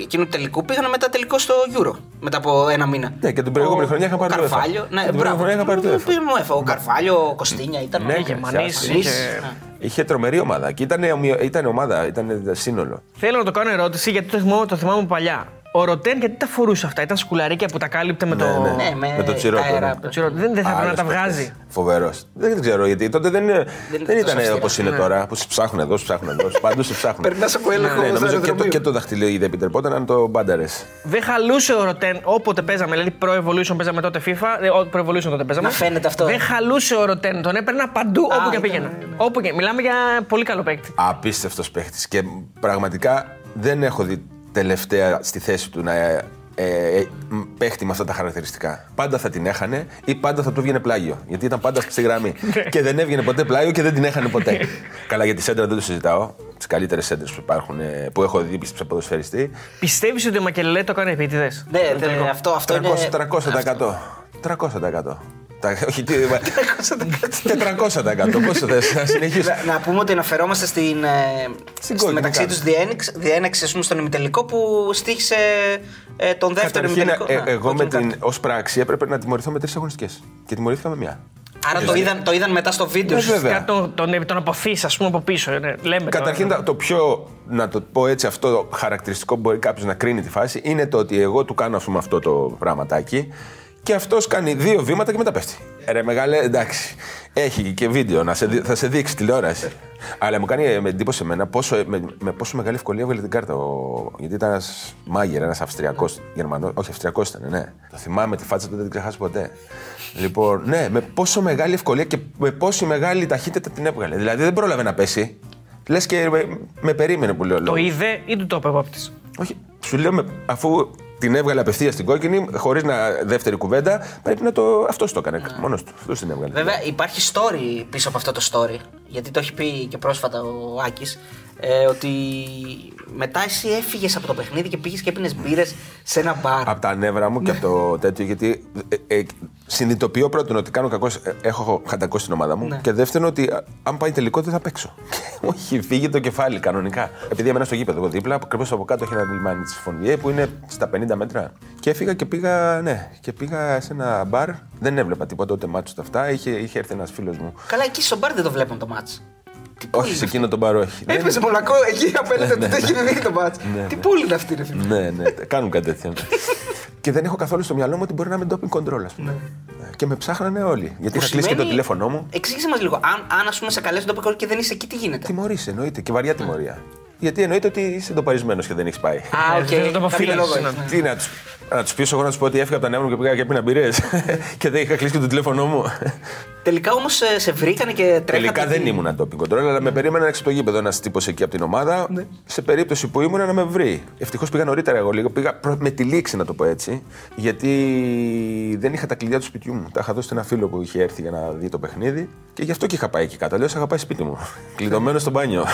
του τελικού πήγαν μετά τελικό στο Euro. Μετά από ένα μήνα. Ναι, και την προηγούμενη Ο- χρονιά είχαν πάρει ο το UEFA. Καρφάλιο. Και Ναι, την μπράβο. προηγούμενη χρονιά είχαν πάρει το UEFA. Πήγαμε UEFA. Ο Καρφάλιο, ο Κωστίνια ήταν. Ναι, ο- και Γερμανής, σε- είχε- Είχε τρομερή ομάδα και ήταν, ομοιο- ήταν ομάδα, ήταν σύνολο. Θέλω να το κάνω ερώτηση γιατί το θυμάμαι, το θυμάμαι παλιά. Ο Ροτέν γιατί τα φορούσε αυτά, ήταν σκουλαρίκια που τα κάλυπτε με το. Ναι, ναι. Ναι, με, Με το τσιρότο, τα αέρα. ναι. το τσιρό- Δεν, δεν θα έπρεπε να τα βγάζει. Φοβερός. Δεν ξέρω γιατί. Τότε δεν, δεν, ήταν ήταν τόσο όπως αυστηρά. είναι τώρα. Που σε ψάχνουν εδώ, σε ψάχνουν εδώ. Παντού σε ψάχνουν. Περνάς από έλεγχο Ναι, στο νομίζω και το, αεροδρομίο. και το δαχτυλίδι δεν επιτρεπόταν αν το μπάνταρες. Δεν χαλούσε ο Ροτέν όποτε παίζαμε, δηλαδή Pro Evolution παίζαμε τότε FIFA, ε, ο- Pro Evolution τότε παίζαμε. Να φαίνεται αυτό, ε. Δεν χαλούσε ο Ροτέν, τον έπαιρνα παντού όπου και ήταν, πήγαινα. ναι, ναι. Όπου και. Μιλάμε για πολύ καλό παίκτη. Απίστευτος παίχτη. Και πραγματικά δεν έχω δει τελευταία στη θέση του να ε, ε, παίχτη με αυτά τα χαρακτηριστικά. Πάντα θα την έχανε ή πάντα θα του βγαίνει πλάγιο. Γιατί ήταν πάντα στη γραμμή. *laughs* και δεν έβγαινε ποτέ πλάγιο και δεν την έχανε ποτέ. *laughs* Καλά, για τη σέντρα δεν το συζητάω. Τις καλύτερες σέντρες που υπάρχουν, ε, που έχω δει σε ποδοσφαιριστή. Πιστεύεις ότι ο Μακελέ το έκανε επίτηδες; Ναι, ναι, αυτό, αυτό 300%. είναι. 300%. 300%. Τα, όχι, τι, 400%. Πόσο θες, να συνεχίσω. Να, να πούμε ότι αναφερόμαστε στην, ε, στη κόκκινη μεταξύ κάρτα. τους διένεξη, διένεξη ας πούμε, στον ημιτελικό που στήχησε ε, τον δεύτερο Καταρχήν, ημιτελικό. ε, Ναι, εγώ με κόκκινη την, κάρτα. ως πράξη έπρεπε να τιμωρηθώ με τρεις αγωνιστικές. Και τιμωρήθηκα με μία. Άρα το είδαν, το είδαν μετά στο βίντεο. Ε, ουσιαστικά. βέβαια. Τον, τον, τον αποθείς, ας πούμε, από πίσω. Ναι. Λέμε Καταρχήν, τώρα. τα- το πιο, να το πω έτσι, αυτό το χαρακτηριστικό που μπορεί κάποιος να κρίνει τη φάση είναι το ότι εγώ του κάνω ας πούμε, αυτό το πραγματάκι και αυτός κάνει δύο βήματα και μετά πέφτει. Ε, Ρε μεγάλε, εντάξει. Έχει και βίντεο, να σε, δει- θα σε δείξει τηλεόραση. Αλλά μου κάνει ε, με εντύπωση εμένα πόσο, με, με πόσο μεγάλη ευκολία έβγαλε την κάρτα. Ο, γιατί ήταν ένας μάγερ, ένας Αυστριακός Γερμανός. Όχι, Αυστριακός ήταν, ναι. Το θυμάμαι τη φάτσα του, δεν την ξεχάσω ποτέ. Λοιπόν, ναι, με πόσο μεγάλη ευκολία και με πόση μεγάλη ταχύτητα την έβγαλε. Δηλαδή δεν πρόλαβε να πέσει. Λες και με, με περίμενε που λέω. Το λόγος. είδε ή του το είπε ο παπτή. Όχι, σου λέω με, αφού την έβγαλε απευθείας στην κόκκινη, χωρίς δεύτερη κουβέντα, πρέπει να το. Αυτός το έκανε. Μόνος του. Αυτός την έβγαλε. Βέβαια υπάρχει story πίσω από αυτό το story. Γιατί το έχει πει και πρόσφατα ο Άκης. Ε, ότι μετά εσύ έφυγες από το παιχνίδι και πήγες και έπινες μπύρες σε ένα μπαρ. Από τα νεύρα μου και από το τέτοιο, γιατί ε, ε, συνειδητοποιώ πρώτον ότι κάνω κακός, ε, έχω χαντακώσει την ομάδα μου. Και δεύτερον ότι α, αν πάει τελικό δεν θα παίξω. Και μου έχει φύγει το κεφάλι κανονικά. Επειδή έμενα στο γήπεδο εγώ δίπλα, ακριβώς από κάτω έχει ένα λιμάνι της Φωνιέ που είναι στα 50 μέτρα. Και έφυγα και πήγα, ναι, και πήγα σε ένα μπαρ. Δεν έβλεπα τίποτα ούτε μάτσο τα αυτά. Είχε, είχε έρθει ένας φίλος μου. Καλά, εκεί στο μπαρ δεν το βλέπουν το μάτς. Τι πόλη Όχι, σε είναι εκείνο τον μπαρ, όχι. Δεν Έπαιζε είναι- Μονακό εκεί απέναντι Ναι, από το έχει δει το ματς. Ναι, Τι ναι. πόλη είναι αυτή, ρε φίλε. ναι, ναι, κάνουν κάτι τέτοιο. και δεν έχω καθόλου στο μυαλό μου ότι μπορεί να είμαι doping control, ας πούμε. Και με ψάχνανε όλοι. Γιατί είχα κλείσει και το Ναι. Σημαίνει- τηλέφωνό μου. Εξήγησε μας λίγο. Αν, αν ας πούμε σε καλέσει το ντόπινγκ και δεν είσαι εκεί, τι γίνεται; Τιμωρία, εννοείται. Και βαριά τιμωρία. Γιατί εννοείται ότι είσαι ντοπαρισμένος και δεν έχεις πάει. Α, οκ. δεν το Κάποιο αποφύγεις, λόγο ναι. έχεις, ναι. Τι να του να τους πείσω εγώ να του πω ότι έφυγα από τα νεύρα μου και πήγα και έπινα μπυρές. *laughs* και δεν είχα κλείσει και το τηλέφωνό μου. Τελικά όμως σε βρήκανε και τρέχατε. Τελικά δεν τι- ήμουν doping control, αλλά με περίμενε έξω από το γήπεδο ένας τύπος εκεί από την ομάδα. Σε περίπτωση που ήμουν να με βρει. Ευτυχώς πήγα νωρίτερα εγώ λίγο. Πήγα προ- με τη λήξη, να το πω έτσι. Γιατί δεν είχα τα κλειδιά του σπιτιού μου. Τα είχα δώσει σε ένα φίλο που είχε έρθει για να δει το παιχνίδι. Και γι' αυτό και είχα πάει εκεί κάτω. Λέω, είχα πάει σπίτι μου. Κλειδωμένο στο μπάνιο.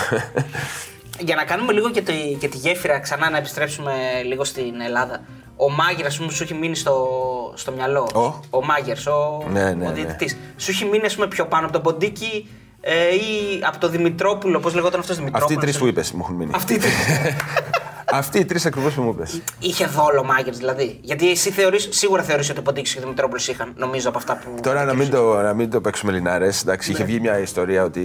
Για να κάνουμε λίγο και τη, και τη γέφυρα, ξανά να επιστρέψουμε λίγο στην Ελλάδα. Ο Μάγερ, ας πούμε, σου έχει μείνει στο, στο μυαλό. Ο; ο Μάγερ, ο, Ναι, ναι, ο ναι. διαιτητής. Σου έχει μείνει, ας πούμε, πιο πάνω από τον Ποντίκη ε, ή από τον Δημητρόπουλο. Πώς λεγόταν αυτός Αυτοί οι Δημητρόπουλο. τρεις που είπες μου έχουν μείνει. Αυτοί οι τρεις. *laughs* Αυτοί οι τρεις ακριβώς που μου είπες. Είχε δόλο ο Μάγερ δηλαδή. Γιατί εσύ θεωρείς, σίγουρα θεωρείς ότι ο Ποντίκης και ο Δημητρόπουλος είχαν, νομίζω από αυτά που. Τώρα να μην, το, να μην το παίξουμε λινάρες. Εντάξει, Ναι. είχε βγει μια ιστορία ότι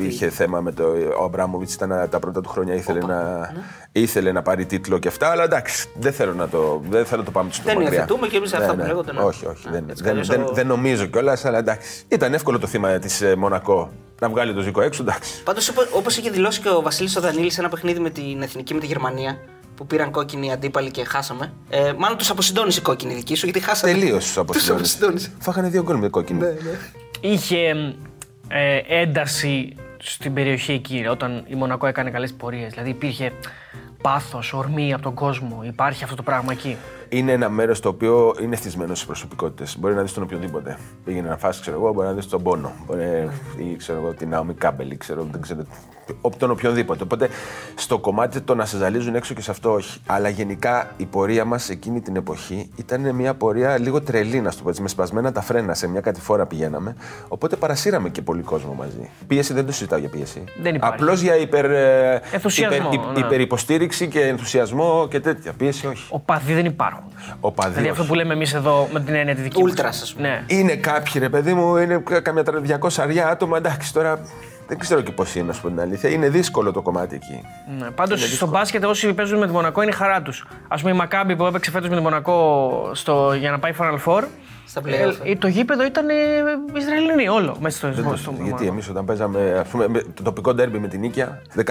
είχε θέμα με το. Ο Αμπράμοβιτς ήταν τα πρώτα του χρόνια ήθελε, να, Ναι. ήθελε να πάρει τίτλο και αυτά. Αλλά εντάξει, δεν θέλω να το, δεν θέλω να το πάμε τόσο Δεν μακριά. υιοθετούμε και εμείς αυτά που λέγονται, ναι. Όχι, όχι. Ναι, δεν, έτσι δεν, καλώς δεν, ο- δεν νομίζω κιόλας, αλλά εντάξει. Ήταν εύκολο το θύμα της Μονακό να βγάλει το ζύκο έξω, εντάξει. Πάντως, όπως είχε δηλώσει και ο Βασίλης ο Δανίλη σε ένα παιχνίδι με την εθνική με τη Γερμανία, που πήραν κόκκινη αντίπαλοι και χάσαμε. Ε, μάλλον τους αποσυντώνησε η κόκκινη δική σου, γιατί χάσατε. Τελείως τους *laughs* Τους αποσυντώνησε. αποσυντώνησε. Φάγανε δύο γκολ με κόκκινη. Είχε ε, ένταση στην περιοχή εκεί όταν η Μονακό έκανε καλές πορείες. Δηλαδή υπήρχε πάθος, ορμή από τον κόσμο. Υπάρχει αυτό το πράγμα εκεί; είναι ένα μέρος το οποίο είναι θυσμένο στις προσωπικότητες. Μπορεί να δεις τον οποιοδήποτε. Πήγαινε να φάσει, ξέρω εγώ, μπορεί να δεις τον Πόνο. Μπορεί, ή ξέρω εγώ, την Ναομή Κάμπελ, ή ξέρω, δεν ξέρω. Ο- Τον οποιονδήποτε. Οπότε στο κομμάτι το να σε ζαλίζουν έξω και σε αυτό όχι. Αλλά γενικά η πορεία μας εκείνη την εποχή ήταν μια πορεία λίγο τρελή, να σου το πω έτσι. Με σπασμένα τα φρένα σε μια κατηφόρα πηγαίναμε. Οπότε παρασύραμε και πολύ κόσμο μαζί. Πίεση δεν το συζητάω για πίεση. Δεν υπάρχει. Απλώς για υπερ, ε, Ενθουσιασμό, υπερ- ναι. υπερυποστήριξη και ενθουσιασμό και τέτοια. Πίεση όχι. Οπαδοί δεν υπάρχουν. Οπαδοί Δηλαδή αυτό όχι. που λέμε εμείς εδώ με την έννοια τη δική μας. Ultras, ας πούμε. Ναι. Είναι κάποιοι ρε παιδί μου, είναι καμιά 200 αριά άτομα. Εντάξει, τώρα δεν ξέρω και πώς είναι, να σου πω την αλήθεια. Είναι δύσκολο το κομμάτι εκεί. Ναι. Πάντως στο μπάσκετ όσοι παίζουν με τη Μονακό είναι η χαρά τους. Α πούμε η Μακάμπη που έπαιξε φέτος με τη Μονακό στο, για να πάει Final Four. Στα playoff. ε, το γήπεδο ήταν ε, Ισραηλινοί όλο μέσα στο, Δεν στο, το- στο γιατί εμείς όταν παίζαμε ας πούμε, με το τοπικό ντέρμπι με την Νίκαια, 13.000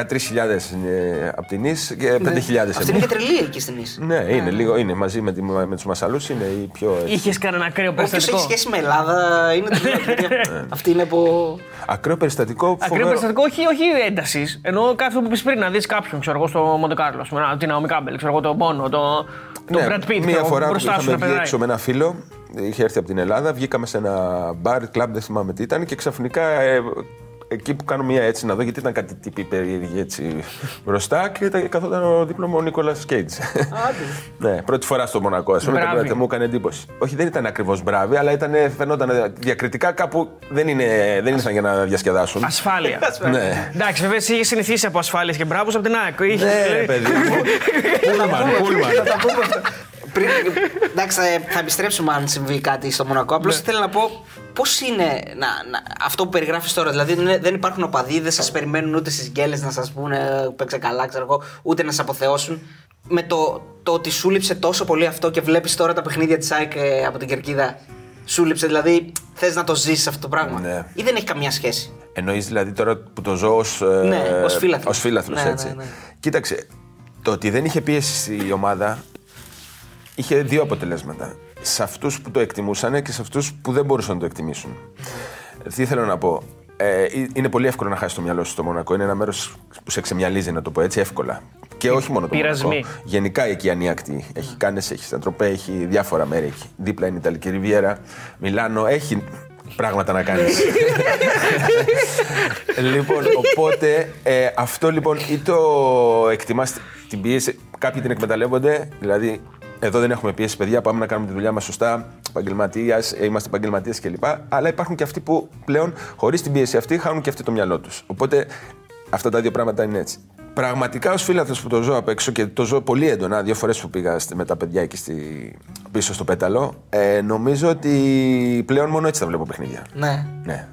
είναι από την Νης και 5.000 Αυτή είναι εμείς. και τρελή εκεί στην Ίση. Ναι, είναι λίγο, είναι μαζί με, τη, με τους Μασαλούς, είναι οι πιο. έτσι. Είχες κανένα ακραίο Όποιο έχει περιστατικό; σχέση με Ελλάδα είναι τρελό. γιατί Αυτή είναι από. Ακραίο περιστατικό. ακραίο περιστατικό, όχι, όχι έντασης. Ενώ κάθε που πεις πριν να δεις κάποιον, ξέρω εγώ, στο Μοντεκάρλο, την Naomi Κάμπελ, ξέρω εγώ, τον Πόνο, το, το Ναι, Brad Pitt. Μία το φορά που μπροστά σου είχαμε να βγει περνάει. έξω με ένα φίλο, είχε έρθει από την Ελλάδα, βγήκαμε σε ένα μπαρ, κλαμπ, δεν θυμάμαι τι ήταν και ξαφνικά ε, εκεί που κάνω μία έτσι να δω, γιατί ήταν κάτι τύπη περίεργη έτσι μπροστά και ήταν, καθόταν ο δίπλα μου ο Νίκολας Κέιτ. *laughs* ναι, πρώτη φορά στο Μονακό, ας πούμε, Μπράβη. και μου έκανε εντύπωση. Όχι, δεν ήταν ακριβώς μπράβη, αλλά ήταν, φαινόταν διακριτικά κάπου δεν, είναι, δεν ήρθαν για να διασκεδάσουν. Ασφάλεια. *laughs* ναι. Εντάξει, βέβαια εσύ είχες συνηθίσει από ασφάλειες και μπράβους από την ΑΕΚ. Είχε- Ναι, παιδί μου. *laughs* Πούλμαν, πούλμαν. Θα τα πούμε αυτά. Πριν, εντάξει, θα, θα επιστρέψουμε αν συμβεί κάτι στο Μονακό. Απλώς ήθελα να πω πώς είναι να, να- αυτό που περιγράφεις τώρα. Δηλαδή δεν, δεν υπάρχουν οπαδοί, δεν σας περιμένουν ούτε στις γκέλες να σας πούνε παίξε καλά, ξέρω εγώ, ούτε να σας αποθεώσουν. Με το, το ότι σου λείψε τόσο πολύ αυτό και βλέπεις τώρα τα παιχνίδια της ΑΕΚ ε, από την κερκίδα. Σου λείψε, δηλαδή θες να το ζήσει αυτό το πράγμα. Ναι. Ή δεν έχει καμία σχέση. Εννοείς δηλαδή τώρα που το ζω ως, Ναι, ως φίλαθλος. ως φίλαθλος, Ναι, έτσι. ναι, ναι. Κοίταξε, το ότι δεν είχε πίεση η ομάδα είχε δύο αποτελέσματα. Σε αυτούς που το εκτιμούσαν και σε αυτούς που δεν μπορούσαν να το εκτιμήσουν. Τι θέλω να πω; Ε, είναι πολύ εύκολο να χάσει το μυαλό σου στο Μονακό. Είναι ένα μέρος που σε ξεμυαλίζει, να το πω έτσι, εύκολα. Και όχι μόνο το Πειρασμοί. Μονακό. Γενικά η Εκειανή ακτή. Έχει Κάνες, έχει Σαντροπέ, έχει διάφορα μέρη. Έχει. Δίπλα είναι η Ιταλική Ριβιέρα, Μιλάνο. Έχει πράγματα να κάνεις. *laughs* λοιπόν, οπότε ε, αυτό λοιπόν ή το εκτιμάς την πίεση, κάποιοι την εκμεταλλεύονται, δηλαδή εδώ δεν έχουμε πίεση, παιδιά, πάμε να κάνουμε τη δουλειά μας σωστά, επαγγελματία, είμαστε επαγγελματίες κλπ. Αλλά υπάρχουν και αυτοί που πλέον χωρίς την πίεση αυτή χάνουν και αυτοί το μυαλό τους. Οπότε αυτά τα δύο πράγματα είναι έτσι. Πραγματικά ως φίλαθρο που το ζω απ' έξω και το ζω πολύ έντονα, δύο φορές που πήγα στη- με τα παιδιά εκεί στη, πίσω στο πέταλο, ε, νομίζω ότι πλέον μόνο έτσι θα βλέπω παιχνίδια. Ναι. Ναι.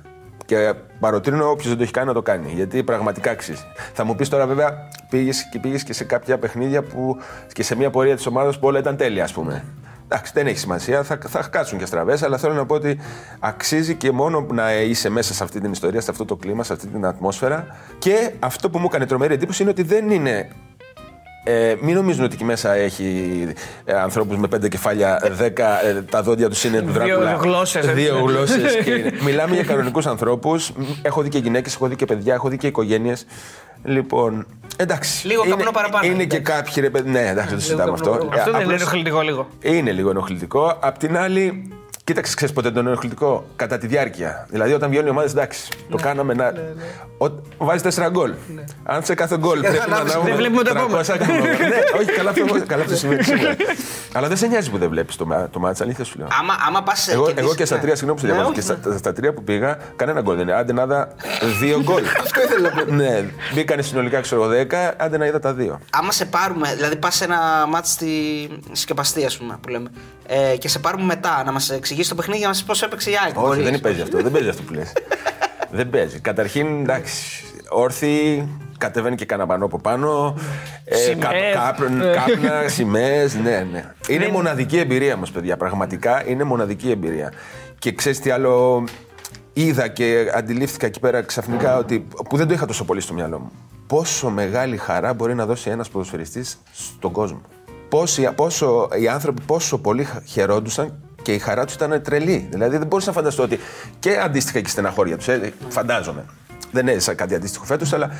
Και παροτρύνω όποιος δεν το έχει κάνει να το κάνει. Γιατί πραγματικά αξίζει. Θα μου πεις τώρα, βέβαια, πήγες και πήγες και σε κάποια παιχνίδια που και σε μια πορεία της ομάδας που όλα ήταν τέλεια, ας πούμε. Εντάξει, δεν έχει σημασία, θα, θα κάτσουν και στραβές, αλλά θέλω να πω ότι αξίζει και μόνο να είσαι μέσα σε αυτή την ιστορία, σε αυτό το κλίμα, σε αυτή την ατμόσφαιρα. Και αυτό που μου έκανε τρομερή εντύπωση είναι ότι δεν είναι ε, μην νομίζουν ότι εκεί μέσα έχει ε, ανθρώπους με πέντε κεφάλια, δέκα, ε, τα δόντια τους είναι του Δύο Δράκουλα. γλώσσες, έτσι. Δύο γλώσσες. *laughs* Μιλάμε για κανονικούς ανθρώπους. Έχω δει και γυναίκες, έχω δει και παιδιά, έχω δει και οικογένειες. Λοιπόν, εντάξει. Λίγο είναι, καπνό παραπάνω, Είναι και εντάξει. κάποιοι ρε παιδί. Ναι, εντάξει, δεν το συζητάμε καπνό αυτό. παραπάνω. Αυτό δεν είναι Απλώς ενοχλητικό λίγο. Είναι λίγο ενοχλητικό. Απ' την άλλη, κοίταξε, ξέρεις ποτέ το ενοχλητικό. Κατά τη διάρκεια. Δηλαδή, όταν βγαίνουν οι ομάδες, εντάξει, το κάναμε να. Βάζεις τέσσερα γκολ. Αν σε κάθε γκολ πρέπει να ανάβεις, ανάβουμε δεν βλέπουμε το 300 επόμενο. κανόνια. Ναι, όχι, καλά αυτό, καλά αυτό σημαίνει σίγουρα. Αλλά δεν σε νοιάζει που δεν βλέπεις το, μα- το μάτσα, αλήθεια σου λέω. Άμα, άμα πας. Εγώ, εγώ και στα τρία, συγγνώμη που σε διαβάζω, και στα, στα τρία που πήγα, κανένα γκολ δεν είναι. Άντε να είδα δύο γκολ. *laughs* Αυτό ήθελα να πω. Ναι, μπήκανε συνολικά ξέρω εγώ δέκα, άντε να είδα τα δύο. άμα σε πάρουμε, δηλαδή πας σε ένα μάτι στη σκεπαστή, ας πούμε, που λέμε, ε, και σε πάρουμε μετά να μας εξηγήσει το παιχνίδι για να μα πει πώ έπαιξε η ΑΕΚ. Όχι, Μπορείς. δεν παίζει αυτό. Δεν παίζει αυτό που λες. *laughs* δεν παίζει. Καταρχήν, εντάξει, όρθιοι, κατεβαίνει και κανένα πανό από πάνω. Ε, Σημαίες. κάπ- κάπν- κάπνα, *laughs* σημαίες, ναι, ναι. Είναι μοναδική εμπειρία όμω, παιδιά. Πραγματικά είναι μοναδική εμπειρία. Και ξέρεις τι άλλο είδα και αντιλήφθηκα εκεί πέρα ξαφνικά ότι. που δεν το είχα τόσο πολύ στο μυαλό μου. Πόσο μεγάλη χαρά μπορεί να δώσει ένας ποδοσφαιριστής στον κόσμο. Πόσοι, πόσο, οι άνθρωποι πόσο πολύ χα- χαιρόντουσαν και η χαρά τους ήταν τρελή. Δηλαδή δεν μπορούσα να φανταστώ ότι. και αντίστοιχα και στεναχώρια τους. Ε, φαντάζομαι. Δεν έζησα κάτι αντίστοιχο φέτος, αλλά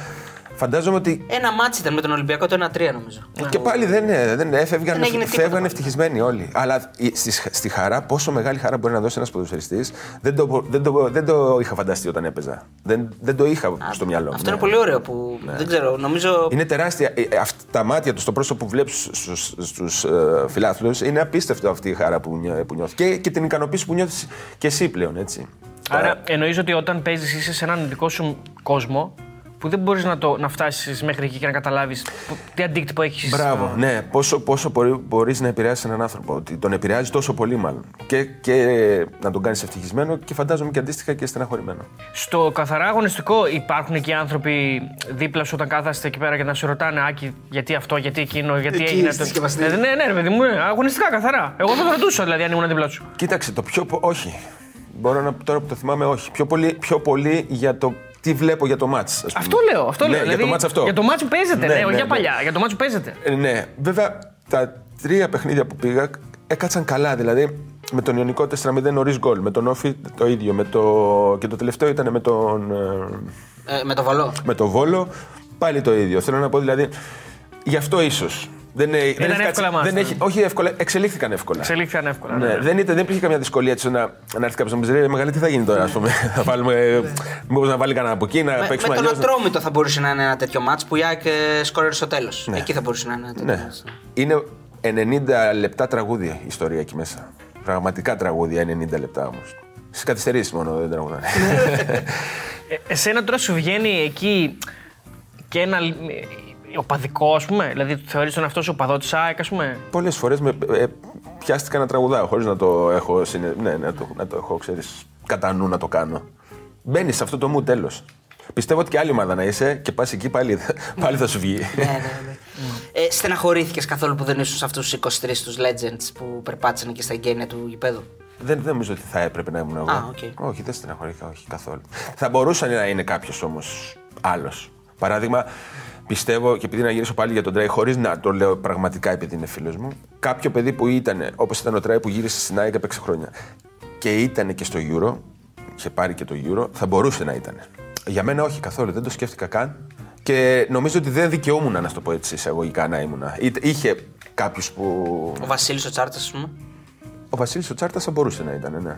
φαντάζομαι ότι Ένα ματς ήταν με τον Ολυμπιακό το 1-3 νομίζω. και πάλι δεν, ε, δεν έφευγαν, Δεν έγινε τίποτα φεύγαν πάλι. ευτυχισμένοι όλοι. Αλλά η- στη, στη χαρά, πόσο μεγάλη χαρά μπορεί να δώσει ένας ποδοσφαιριστής, δεν το, δεν, το, δεν το είχα φανταστεί όταν έπαιζα. Δεν, δεν το είχα στο μυαλό μου. Αυτό ναι. είναι πολύ ωραίο που δεν ξέρω, νομίζω. Είναι τεράστια. Ε, ε, αυτα- τα μάτια τους, το πρόσωπο που βλέπεις στους ε, φιλάθλους, είναι απίστευτο αυτή η χαρά που, νιώ- που νιώθεις. Και, και την ικανοποίηση που νιώθεις και εσύ πλέον, έτσι. Άρα εννοείς ότι όταν παίζεις είσαι σε έναν δικό σου κόσμο που δεν μπορείς να, το- να φτάσεις μέχρι εκεί και να καταλάβεις τι αντίκτυπο έχει. Μπράβο, ναι. Πόσο, πόσο μπορεί να επηρεάσεις έναν άνθρωπο. Ότι τον επηρεάζει τόσο πολύ, μάλλον. Και, και να τον κάνεις ευτυχισμένο και φαντάζομαι και αντίστοιχα και στεναχωρημένο. Στο καθαρά αγωνιστικό υπάρχουν εκεί άνθρωποι δίπλα σου όταν κάθεστε εκεί πέρα και να σε ρωτάνε Άκη γιατί αυτό, γιατί εκείνο, γιατί Εκεί, έγινε. στη το- συσκευαστή. Ε, ναι, ναι, ρε παιδί μου, ε, αγωνιστικά καθαρά. Εγώ θα το ρωτούσα δηλαδή αν ήμουν δίπλα σου. Κοίταξε, το πιο. πο- Όχι. Μπορώ να τώρα που το θυμάμαι, όχι. Πιο πολύ, πιο πολύ για το τι βλέπω για το μάτς. ας πούμε. Αυτό λέω. Αυτό Ναι, λέω. για δηλαδή, το μάτς αυτό. Για το μάτς που παίζετε, Ναι, ναι, όχι ναι, για ναι. παλιά. Για το μάτς που παίζετε. Ε, ναι, βέβαια τα τρία παιχνίδια που πήγα έκατσαν καλά. Δηλαδή με τον Ιωνικό 4-0 νωρίς γκολ. Με τον Όφη το ίδιο. Με το... Και το τελευταίο ήταν με τον. Ε, με το βαλό. Με το Βόλο πάλι το ίδιο. Θέλω να πω δηλαδή. Γι' αυτό ίσως. Δεν, δεν, ήταν έχει εύκολα μάτς, δεν ναι. έχει, Όχι εύκολα, εξελίχθηκαν εύκολα. Εξελίχθηκαν εύκολα. Ναι, δεν, ήταν, δεν υπήρχε καμιά δυσκολία έτσι να, να έρθει κάποιος να μου πει: «Ρε, Μεγάλη, τι θα γίνει τώρα, ας πούμε. θα βάλουμε. Μήπως να βάλει κανένα από εκεί, να Με, με παίξουμε τον αλλιώς. Ατρόμητο θα μπορούσε να είναι ένα τέτοιο μάτς που η ΑΕΚ ε, σκόρερε στο τέλος. Εκεί θα μπορούσε να είναι ένα τέτοιο Ναι. μάτς. Είναι 90 λεπτά τραγούδια η ιστορία εκεί μέσα. Πραγματικά τραγούδια 90 λεπτά όμως. Στις καθυστερήσεις μόνο δεν τραγουδάνε. Ε, εσένα τώρα σου βγαίνει εκεί και ένα ε, οπαδικό, ας πούμε. Δηλαδή, θεωρείς τον αυτός σου οπαδό της ΑΕΚ, ας πούμε. Πολλές φορές με ε, πιάστηκα να τραγουδάω χωρίς να το έχω, συνε... ναι, να το, να το έχω ξέρεις, κατά νου να το κάνω. Μπαίνεις σε αυτό το mood τέλος. Πιστεύω ότι και άλλη ομάδα να είσαι και πας εκεί πάλι, πάλι θα σου βγει. Ναι, ναι, ναι. Ε, Στεναχωρήθηκες καθόλου που δεν ήσουν σε αυτούς τους 23 τους legends που περπάτησαν και στα εγκαίνια του γηπέδου; δεν, δεν νομίζω ότι θα έπρεπε να ήμουν εγώ. Α, οκ. Όχι, δεν στεναχωρήθηκα, όχι καθόλου. Θα μπορούσε να είναι κάποιος όμως άλλος. Παράδειγμα, πιστεύω και επειδή να γυρίσω πάλι για τον Τρέι, χωρίς να το λέω πραγματικά επειδή είναι φίλος μου, κάποιο παιδί που ήταν όπως ήταν ο Τρέι που γύρισε στην ΑΕΚ έπαιξε χρόνια και ήταν και στο Euro, είχε πάρει και το Euro, θα μπορούσε να ήταν. Για μένα όχι καθόλου, δεν το σκέφτηκα καν. Και νομίζω ότι δεν δικαιούμουν να στο πω έτσι εισαγωγικά να ήμουνα. Είχε κάποιους που Ο Βασίλης ο Τσάρτας, ας πούμε. ο Βασίλης ο Τσάρτας θα μπορούσε να ήταν, ναι.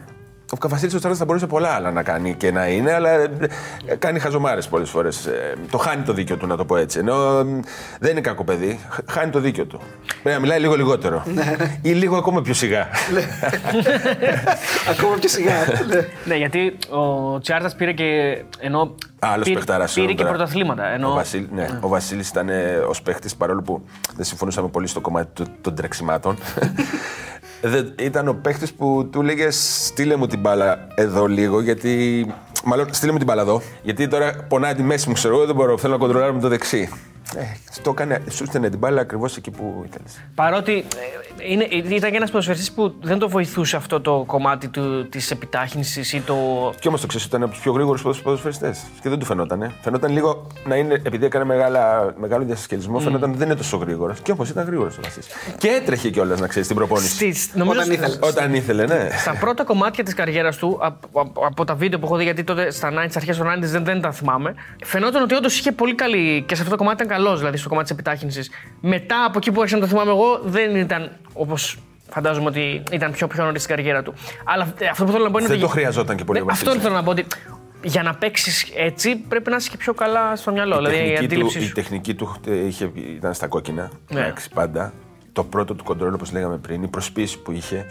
Ο Βασίλη ο Τσάρτα θα μπορούσε πολλά άλλα να κάνει και να είναι, αλλά ε, κάνει χαζομάρες πολλές φορές. Το χάνει το δίκιο του, να το πω έτσι. Ενώ ε, δεν είναι κακό παιδί, χ- χάνει το δίκιο του. Πρέπει να μιλάει λίγο λιγότερο. ή λίγο ακόμα πιο σιγά. Ακόμα πιο σιγά. Ναι, γιατί ο Τσιάρτα πήρε και. Ενώ. Άλλος πήρε, παιχτάρας, πήρε εδώ και πέρα. πρωταθλήματα. Ενώ, Ο, Βασίλ, ναι, ο Βασίλης ήταν ως παίχτης, παρόλο που δεν συμφωνούσαμε πολύ στο κομμάτι του- των τρεξιμάτων. Δεν- ήταν ο παίχτης που του έλεγε στείλε μου την μπάλα εδώ λίγο, γιατί. Μάλλον στείλε μου την μπάλα εδώ, γιατί τώρα πονάει τη μέση μου, ξέρω εγώ, δεν μπορώ, θέλω να κοντρολάρω με το δεξί. Ε, το έκανε, σου στέλνε την μπάλα ακριβώς εκεί που ήθελες. Παρότι ε, είναι, ήταν και ένας ποδοσφαιριστής που δεν το βοηθούσε αυτό το κομμάτι της επιτάχυνσης ή το. Κι όμως το ξέρεις ότι ήταν από τους πιο γρήγορους ποδοσφαιριστές. Και δεν του φαινότανε. Φαινόταν λίγο να είναι, επειδή έκανε μεγάλα, μεγάλο διασυσκελισμό, φαινόταν ότι δεν είναι τόσο γρήγορος. Και όμως ήταν γρήγορος ο Βασίλης. Και έτρεχε κιόλας να ξέρεις την προπόνηση. Στις, νομίζω, Όταν ήθελες. Όταν ήθελε, ναι. Στα πρώτα κομμάτια της καριέρας του, από, από, από τα βίντεο που έχω δει, γιατί τότε στα 90s, αρχές των 90s δεν, δεν τα θυμάμαι, φαινόταν ότι όντως είχε πολύ καλή και σε αυτό το κομμάτι ήταν καλός, δηλαδή στο κομμάτι της επιτάχυνσης. Μετά από εκεί που άρχισα να το θυμάμαι εγώ, δεν ήταν όπως φαντάζομαι ότι ήταν πιο, πιο νωρίς στην καριέρα του. Αλλά ε, αυτό που θέλω να πω είναι Δεν ότι. το χρειαζόταν και πολύ Ναι, ο Αυτό Βασίλης. θέλω να πω ότι για να παίξεις έτσι πρέπει να είσαι και πιο καλά στο μυαλό. Η δηλαδή η τεχνική, του, αντίληψή η σου. τεχνική του ε, είχε, ήταν στα κόκκινα. Ναι. Εντάξει, πάντα. Το πρώτο του κοντρόλ, όπως λέγαμε πριν, η προσποίηση που είχε.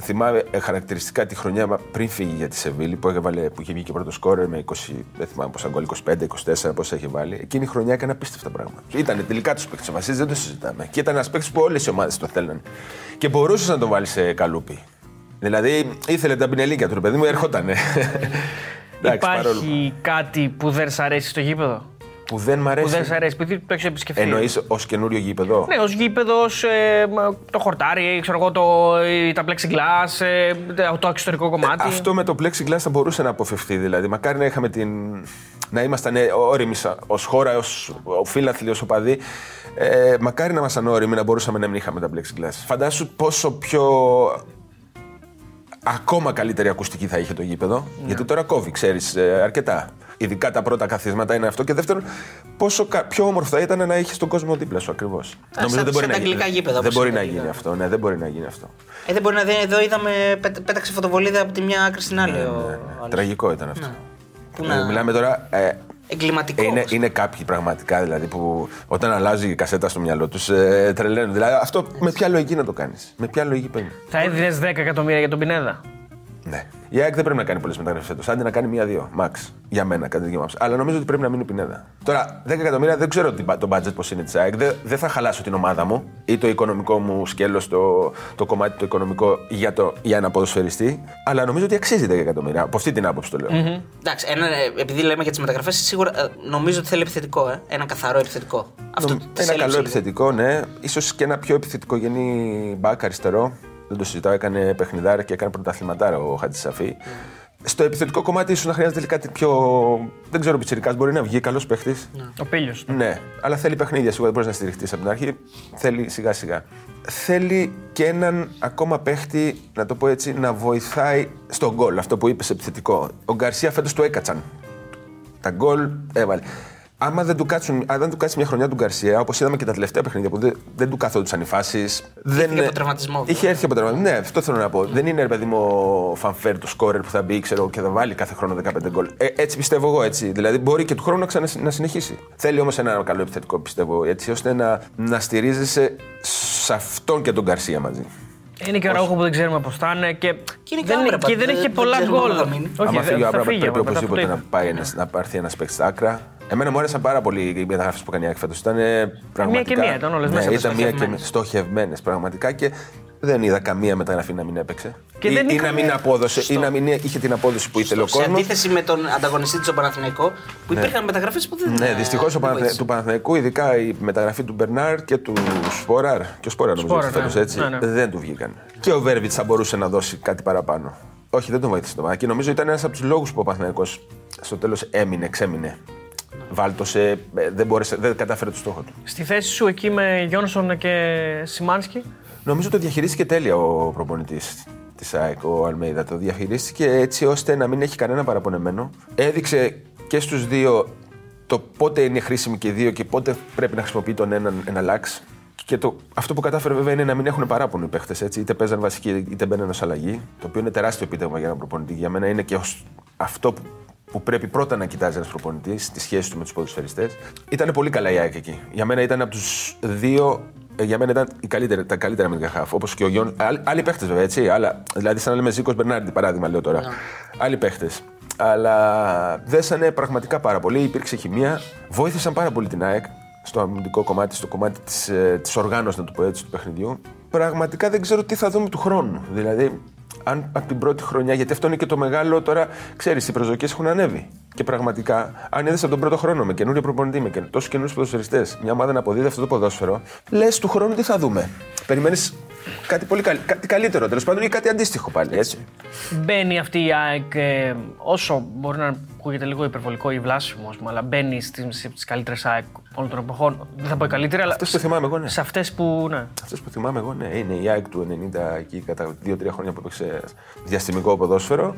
Θυμάμαι ε, χαρακτηριστικά τη χρονιά μα- πριν φύγει για τη Σεβίλη που, έβαλε, που είχε βγει και πρώτο σκόρερ με 20, δεν θυμάμαι πόσα γκολ, 25, 24 πόσα είχε βάλει. Εκείνη η χρονιά έκανε απίστευτα πράγματα. Ήταν τελικά τους παίκτες ο Βασίλη, δεν το συζητάμε. Και ήταν ένας παίκτης που όλες οι ομάδες το θέλανε. Και μπορούσες να τον βάλεις σε καλούπι. Δηλαδή ήθελε τα πινελίκια του, ρε παιδί μου, ερχότανε. Εντάξει, παρόλο που- Υπάρχει κάτι που δεν σ' αρέσει στο γήπεδο; Που δεν μ' Που αρέσει. δεν σ' αρέσει, επειδή το έχεις επισκεφτεί. Εννοείς ως καινούριο γήπεδο; Ναι, ως γήπεδο, ε, μα, το χορτάρι, ξέρω εγώ, το, ε, τα plexiglass, ε, το εξωτερικό κομμάτι. Αυτό με το plexiglass θα μπορούσε να αποφευθεί. Δηλαδή, μακάρι να είχαμε την. να ήμασταν όριμοι ως χώρα, ως φίλαθλοι, ως οπαδοί. Ε, μακάρι να ήμασταν όριμοι να μπορούσαμε να μην είχαμε τα plexiglass. Φαντάσου πόσο πιο. ακόμα καλύτερη ακουστική θα είχε το γήπεδο. Γιατί τώρα κόβει, ξέρεις, αρκετά. Ειδικά τα πρώτα καθίσματα είναι αυτό. Και δεύτερον, πόσο κα- πιο όμορφο θα ήταν να έχεις τον κόσμο δίπλα σου ακριβώς. σαν- σαν τα αγγλικά γήπεδα, Δεν όπως μπορεί είναι να τα γίνει αγγλικά. αυτό. Ναι, δεν μπορεί να γίνει αυτό. Ε, δεν μπορεί να δει. Εδώ είδαμε, πέτα- πέταξε φωτοβολίδα από τη μια άκρη στην άλλη. ο άλλος. Τραγικό ήταν αυτό. Πού Ε, να- Μιλάμε τώρα. Ε, Εγκληματικός. είναι, είναι κάποιοι πραγματικά δηλαδή που όταν αλλάζει η κασέτα στο μυαλό τους ε, τρελαίνουν. Δηλαδή αυτό με ποια λογική να το κάνεις; Με ποια λογική παίρνεις; Θα έδινες 10 εκατομμύρια για τον Πινέδα; Ναι. Η ΑΕΚ δεν πρέπει να κάνει πολλές μεταγραφές φέτος. Άντε να κάνει μία-δύο. Max. Για μένα, κατά τη δική μου άποψη. Αλλά νομίζω ότι πρέπει να μείνει ο Πινέδα. Τώρα, 10 εκατομμύρια δεν ξέρω τι- το budget πώς είναι της ΑΕΚ. Δεν, δεν θα χαλάσω την ομάδα μου ή το οικονομικό μου σκέλος, το, το κομμάτι το οικονομικό για, το, για ένα ποδοσφαιριστή. Αλλά νομίζω ότι αξίζει 10 εκατομμύρια. Από αυτή την άποψη το λέω. Εντάξει, ένα, ε, επειδή λέμε για τις μεταγραφές, σίγουρα ε, νομίζω ότι θέλει επιθετικό. Ε. Ένα καθαρό επιθετικό. Αυτό Νομ- της ένα έλειψε καλό λίγο. επιθετικό, ναι. σω και ένα πιο επιθετικογενή μπακ αριστερό. Δεν το συζητάω. Έκανε παιχνιδάρα και έκανε πρωταθληματάρα ο Χατζησαφή. Στο επιθετικό κομμάτι ίσως να χρειάζεται κάτι πιο. Δεν ξέρω, πιτσυρικά μπορεί να βγει καλός παίχτης. Ο Πίλιο. Ναι, αλλά θέλει παιχνίδια. Σίγουρα δεν μπορείς να στηριχτείς από την αρχή. Θέλει σιγά σιγά. θέλει και έναν ακόμα παίχτη, να το πω έτσι, να βοηθάει στον γκολ. Αυτό που είπες επιθετικό. Ο Γκαρσία φέτος του έκατσαν. Τα γκολ έβαλε. Άμα δεν του, κάτσουν, αν δεν του κάτσει μια χρονιά του Γκαρσία, όπως είδαμε και τα τελευταία παιχνίδια που δεν, δεν του καθόντουσαν οι φάσεις. Είχε από τραυματισμό. Είχε έρθει από τραυματισμό. Ναι, αυτό θέλω να πω. Δεν είναι ρε παιδί μου ο φανφέρ του σκόρερ που θα μπει ξέρω, και θα βάλει κάθε χρόνο 15 γκολ. Ε, έτσι πιστεύω εγώ έτσι. Δηλαδή μπορεί και του χρόνου να, ξανα, να συνεχίσει. Θέλει όμως ένα καλό επιθετικό πιστεύω έτσι ώστε να, να στηρίζεσαι σε αυτόν και τον Γκαρσία μαζί. Είναι και ο Ραούχο που δεν ξέρουμε πώς θα είναι και, Και είναι και δεν, άμυνα και πάντα, δεν έχει δεν- και πολλά δεν ξέρουμε γκολ. πού θα μείνει. Άμα φύγει ο θα Άμπραμπατ πρέπει μετά από οπωσδήποτε το να, είπα. πάει ένας, να πάρθει ένας παίκτης στα άκρα. Εμένα μου άρεσαν πάρα πολύ οι μεταγραφέ που κάνει η ΑΕΚ φέτο. Ήταν πραγματικά. μία, ήταν όλες ναι, μέσα, Ήταν μία και στοχευμένες. στοχευμένες πραγματικά και δεν είδα καμία μεταγραφή να μην έπαιξε. Και ή, δεν ή είχαμε- να μην απόδοσε, ή να μην είχε την απόδοση που ήθελε ο Σε κόσμος. αντίθεση με τον ανταγωνιστή του Παναθηναϊκό, που υπήρχαν μεταγραφές που δεν. Ναι, ε, δυστυχώ δεν του Παναθηναϊκού, ειδικά η μεταγραφή του Μπερνάρ και του Σποράρ. Και ο Σποράρ νομίζω Σπόραρ, φέτος, ναι. έτσι. Ναι, ναι. Δεν του βγήκαν. Και ο Βέρβιτς θα μπορούσε να δώσει κάτι παραπάνω. Όχι, δεν τον βοήθησε το Παναθηναϊκό. Και νομίζω ήταν ένας από τους λόγους που ο Παναθηναϊκός στο τέλος έμεινε, ξέμεινε. Βάλτωσε, ε, δεν, μπόρεσε, δεν κατάφερε το στόχο του. Στη θέση σου εκεί με Γιόνσον και Σιμάνσκι. Νομίζω το διαχειρίστηκε τέλεια ο προπονητής της ΑΕΚ, ο Αλμέιδα. Το διαχειρίστηκε έτσι ώστε να μην έχει κανένα παραπονεμένο. Έδειξε και στους δύο το πότε είναι χρήσιμοι και οι δύο και πότε πρέπει να χρησιμοποιεί τον έναν εναλλάξ. Και το, αυτό που κατάφερε βέβαια είναι να μην έχουν παράπονο οι παίχτες. Είτε παίζαν βασική είτε μπαίναν ως αλλαγή. Το οποίο είναι τεράστιο επίτευγμα για έναν προπονητή. Για μένα είναι και ως αυτό που, που πρέπει πρώτα να κοιτάζει ένας προπονητής, τη σχέση του με τους ποδοσφαιριστές. Ήταν πολύ καλά η ΑΕΚ εκεί. Για μένα ήταν από τους δύο ε, για μένα ήταν η καλύτερη, τα καλύτερα αμυντικά χάφ. Όπως και ο Γιον. Άλλοι, άλλοι παίχτες βέβαια, έτσι. Αλλά, δηλαδή, σαν να λέμε Ζήκος Μπερνάρντι, παράδειγμα, λέω τώρα. Άλλοι παίχτες. Αλλά δέσανε πραγματικά πάρα πολύ. Υπήρξε χημεία. Βοήθησαν πάρα πολύ την ΑΕΚ στο αμυντικό κομμάτι, στο κομμάτι της ε, της οργάνωσης, να το πω έτσι, του παιχνιδιού. Πραγματικά δεν ξέρω τι θα δούμε του χρόνου. Δηλαδή, αν από την πρώτη χρονιά, γιατί αυτό είναι και το μεγάλο τώρα, ξέρεις, οι προσδοκίες έχουν ανέβει. Και πραγματικά, αν είδες από τον πρώτο χρόνο με καινούριο προπονητή, με τόσους καινούριους ποδοσφαιριστές, μια ομάδα να αποδίδει αυτό το ποδόσφαιρο, λες του χρόνου τι θα δούμε. Περιμένεις κάτι πολύ καλ... κάτι καλύτερο τέλος πάντων ή κάτι αντίστοιχο πάλι, έτσι. Μπαίνει αυτή η ΑΕΚ, ε, όσο μπορεί να ακούγεται λίγο υπερβολικό ή βλάσιμο, ας πούμε, αλλά μπαίνει στις καλύτερες ΑΕΚ όλων των εποχών. Δεν θα πω η καλύτερη, αλλά Αυτές που θυμάμαι εγώ, ναι. σε αυτές που. Ναι. Αυτό που θυμάμαι εγώ, ναι, είναι η ΑΕΚ του 90 εκεί κατά 2-3 χρόνια που έπαιξε διαστημικό ποδόσφαιρο.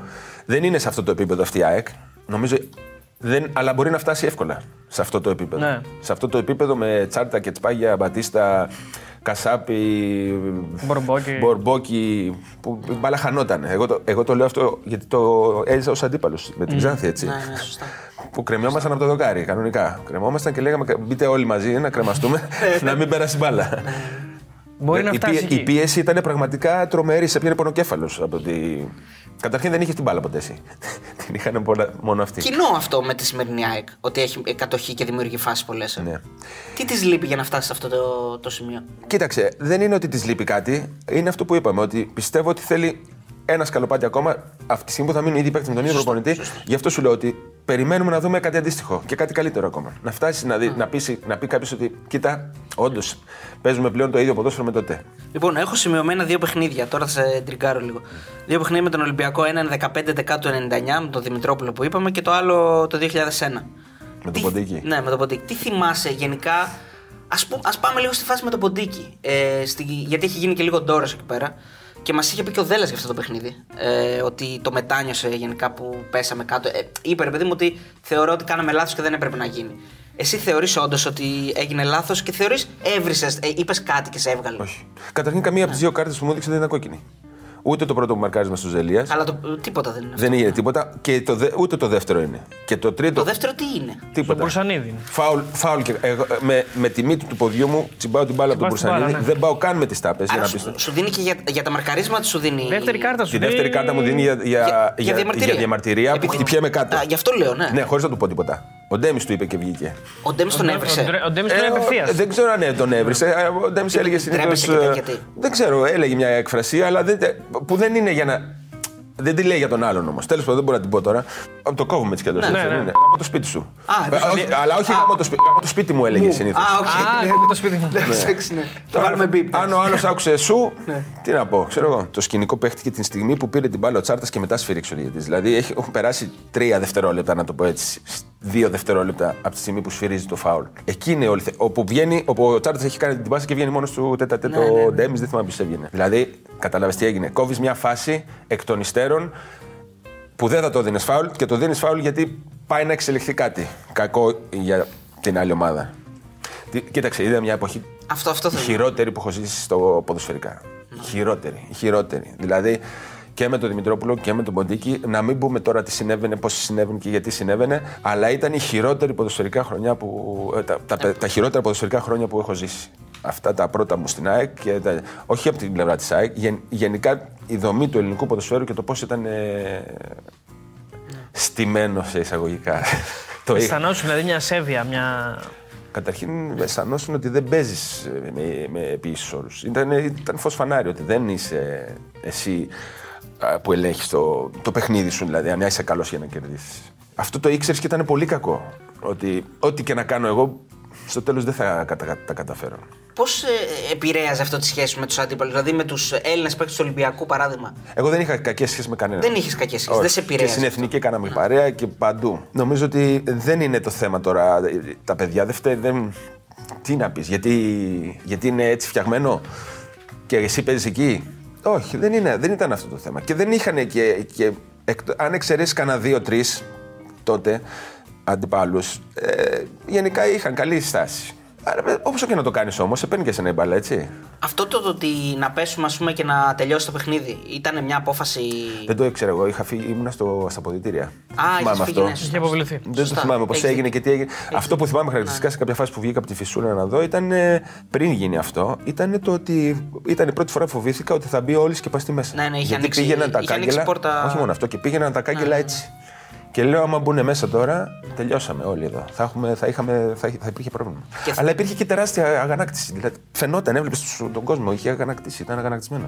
Δεν είναι σε αυτό το επίπεδο αυτή η ΑΕΚ. Νομίζω. Δεν, αλλά μπορεί να φτάσει εύκολα σε αυτό το επίπεδο. Ναι. Σε αυτό το επίπεδο με τσάρτα και τσπάγια, μπατίστα, κασάπι, Μπορμπόκι. μπορμπόκι, που η μπάλα χανόταν. Εγώ το, εγώ το λέω αυτό γιατί το έζησα ως αντίπαλος με την Ξάνθη, έτσι. Ναι, ναι, σωστά. Που κρεμιόμασταν από το δοκάρι, κανονικά. Κρεμόμασταν και λέγαμε μπείτε όλοι μαζί να κρεμαστούμε, να μην περάσει μπάλα. Μπορεί να η, φτάσει πίε- εκεί. η πίεση ήταν πραγματικά τρομερή, σε πιέρε πονοκέφαλος. Από τη... Καταρχήν δεν είχε την μπάλα ποτέ εσύ. *laughs* την είχαν πολλά- μόνο αυτοί. Κοινό αυτό με τη σημερινή ΑΕΚ. Ότι έχει κατοχή και δημιουργεί φάσεις πολλές. Ναι. Τι της λείπει για να φτάσει σε αυτό το, το σημείο; Κοίταξε, δεν είναι ότι της λείπει κάτι. Είναι αυτό που είπαμε, ότι πιστεύω ότι θέλει ένα σκαλοπάτι ακόμα. Αυτή τη στιγμή που θα μείνουν ήδη παίκτη με τον ίδιο προπονητή. Γι' αυτό σου λέω ότι περιμένουμε να δούμε κάτι αντίστοιχο και κάτι καλύτερο ακόμα. Να φτάσεις να, δει, να, πεις, να πει κάποιος ότι, κοίτα, όντως παίζουμε πλέον το ίδιο ποδόσφαιρο με τότε. Λοιπόν, έχω σημειωμένα δύο παιχνίδια. Τώρα θα σε τριγκάρω λίγο. Δύο παιχνίδια με τον Ολυμπιακό. Ένα είναι 15 Δεκάτου 99 με τον Δημητρόπουλο που είπαμε και το άλλο το 2001. Με Τι- τον Ποντίκη. Ναι, με τον Ποντίκη. Τι θυμάσαι γενικά; Ας, πού- ας πάμε λίγο στη φάση με τον Ποντίκη. Ε, στη, γιατί έχει γίνει και λίγο ντόρος εκεί πέρα. Και μας είχε πει και ο Δέλλα για αυτό το παιχνίδι. Ε, ότι το μετάνιωσε γενικά που πέσαμε κάτω. Ε, είπε ρε παιδί μου ότι θεωρώ ότι κάναμε λάθος και δεν έπρεπε να γίνει. Εσύ θεωρείς όντως ότι έγινε λάθος και θεωρείς έβρισες, ε, είπες κάτι και σε έβγαλε. Όχι. Καταρχήν, καμία από τις δύο κάρτες που μου έδειξε δεν ήταν κόκκινη. Ούτε το πρώτο που μαρκάρισμα στους Ζελία. Αλλά το, τίποτα δεν είναι αυτό. Δεν έγινε τίποτα. Και το δε, ούτε το δεύτερο είναι. Και το τρίτο. Το δεύτερο τι είναι; Στον Τίποτα. Μπουρσανίδη. Φάουλ, φάουλ και εγώ, με, με τη μύτη του ποδιού μου τσιμπάω την μπάλα από τον Τσιμπάς την Μπουρσανίδη. μπάλα, ναι. Δεν πάω καν με τις τάπες για Άρα να σου, πει. σου δίνει και για, για τα μαρκαρίσματα σου δίνει. Δεύτερη κάρτα σου. Τη δεύτερη δίνει- κάρτα μου δίνει για, για, για, για διαμαρτυρία, που Επειδή- χτυπιέμαι κάτω. Α, γι' αυτό λέω, ναι. Ναι, χωρίς να του πω τίποτα. Ο Ντέμις του είπε και βγήκε. Ο Ντέμις τον Ο έβρισε. Ντρε- Ο Ντέμις τον Ε, απευθείας. ο- δεν ξέρω αν ε, τον έβρισε. Ε, Ο Ντέμις έλεγε Ντρέπεσαι συνήθως. και τέτοια τι. Δεν ξέρω, έλεγε μια έκφραση, αλλά δεν, που δεν είναι για να. Δεν τη λέει για τον άλλον όμως. Τέλος πάντων, δεν μπορώ να την πω τώρα. Α, Το κόβουμε έτσι κι αλλιώς. Ναι, ναι. Από το σπίτι σου. Α, Ε, δηλαδή- όχι, αλλά όχι από το, σπίτι, από το σπίτι μου έλεγε συνήθως. Α, οκ. Α, Ναι. ακούω το σπίτι μου. Εντάξει, ναι. Το βάλουμε μπίπ. Αν ο άλλος άκουσε σου, τι να πω, ξέρω εγώ. Το σκηνικό παίχτηκε την στιγμή που πήρε την μπάλα ο Τσάρτας και μετά σφύριξε ο διαιτητής. Δηλαδή έχει- έχουν περάσει τρία δευτερόλεπτα, να το πω έτσι, δύο δευτερόλεπτα από τη στιγμή που σφυρίζει το φάουλ. Εκεί είναι όλη. θε- Όπου βγαίνει, όπου ο Τσάρτ έχει κάνει την πάση και βγαίνει μόνος του τέτα τέτα ο Ντέμις, δεν θυμάμαι ποιος έβγαινε. Δηλαδή, κατάλαβες τι έγινε. Κόβεις μια φάση εκ των υστέρων που δεν θα το δίνεις φάουλ και το δίνεις φάουλ γιατί πάει να εξελιχθεί κάτι. Κακό για την άλλη ομάδα. Τι- Κοίταξε, είδα μια εποχή Αυτό, αυτό η θέλω. χειρότερη που έχω ζήσει στο ποδοσφαιρικά. Η χειρότερη. Η χειρότερη. Δηλαδή και με τον Δημητρόπουλο και με τον Ποντίκη, να μην πούμε τώρα τι συνέβαινε, πώς συνέβαινε και γιατί συνέβαινε, αλλά ήταν η χειρότερη ποδοσφαιρικά χρονιά που. ε, τα, τα, τα χειρότερα ποδοσφαιρικά χρόνια που έχω ζήσει. Αυτά τα πρώτα μου στην ΑΕΚ, και τα, όχι από την πλευρά της ΑΕΚ, γεν- γενικά η δομή του ελληνικού ποδοσφαίρου και το πώς ήταν ε, στημένο σε εισαγωγικά. *laughs* το είχα. Αισθανόσουν δηλαδή μια ασέβεια, μια. Καταρχήν αισθανόσουν ότι δεν παίζεις με, με επίσης όρους. Ήταν, ήταν φως φανάρι ότι δεν είσαι εσύ α, που ελέγχεις το, το παιχνίδι σου, δηλαδή, αν είσαι καλός για να κερδίσεις. Αυτό το ήξερες και ήταν πολύ κακό. Ότι ό,τι και να κάνω εγώ, στο τέλος δεν θα κατα- τα καταφέρω. Πώς ε, επηρέαζε αυτό τη σχέση σου με τους αντίπαλους, δηλαδή με τους Έλληνες παίκτες του Ολυμπιακού παράδειγμα; Εγώ δεν είχα κακές σχέσεις με κανέναν. Δεν είχες κακές σχέσεις, Όχι. δεν σε επηρέασε Και στην αυτό. εθνική κάναμε παρέα και παντού. Νομίζω ότι δεν είναι το θέμα τώρα. Τα παιδιά δεν φταίει. Δεν... Τι να πεις, γιατί, γιατί είναι έτσι φτιαγμένο; Και εσύ παίζεις εκεί; Όχι, δεν, είναι, δεν ήταν αυτό το θέμα. Και δεν είχαν και. και εκτ- αν εξαιρέσεις κανένα δύο-τρεις τότε αντιπάλους, ε, γενικά είχαν καλή στάση. Όπως και να το κάνεις όμως, σε παίρνει και σε ένα μπαλά, έτσι. Αυτό το, το ότι να πέσουμε ας πούμε, και να τελειώσει το παιχνίδι ήταν μια απόφαση. Δεν το ήξερα εγώ. Είχα φύγει, ήμουνα στο, στα αποδητήρια. Α, Θυμάμαι έχεις φύγει, ναι, Είχε σωστά. αποβληθεί. Δεν το Σωστά. θυμάμαι πώς Έχεις έγινε δίκιο. και τι έγινε. Αυτό που θυμάμαι χαρακτηριστικά σε κάποια φάση που βγήκα από τη φυσούρα να δω ήταν ε, πριν γίνει αυτό. Ήταν το ότι ήταν η πρώτη φορά που φοβήθηκα ότι θα μπει όλοι και παστεί μέσα. Ναι, ναι, είχε Γιατί ανοίξει- πήγαιναν τα είχε ανοίξει κάγκελα. πόρτα- Όχι μόνο αυτό, και πήγαιναν τα κάγκελα έτσι. Και λέω, άμα μπουν μέσα τώρα, τελειώσαμε όλοι εδώ. Θα, έχουμε, θα, είχαμε, θα, θα υπήρχε πρόβλημα. Και- Αλλά υπήρχε και τεράστια αγανάκτηση. Δηλαδή, φαινόταν, έβλεπες τον κόσμο, είχε αγανακτήσει, ήταν αγανακτισμένο.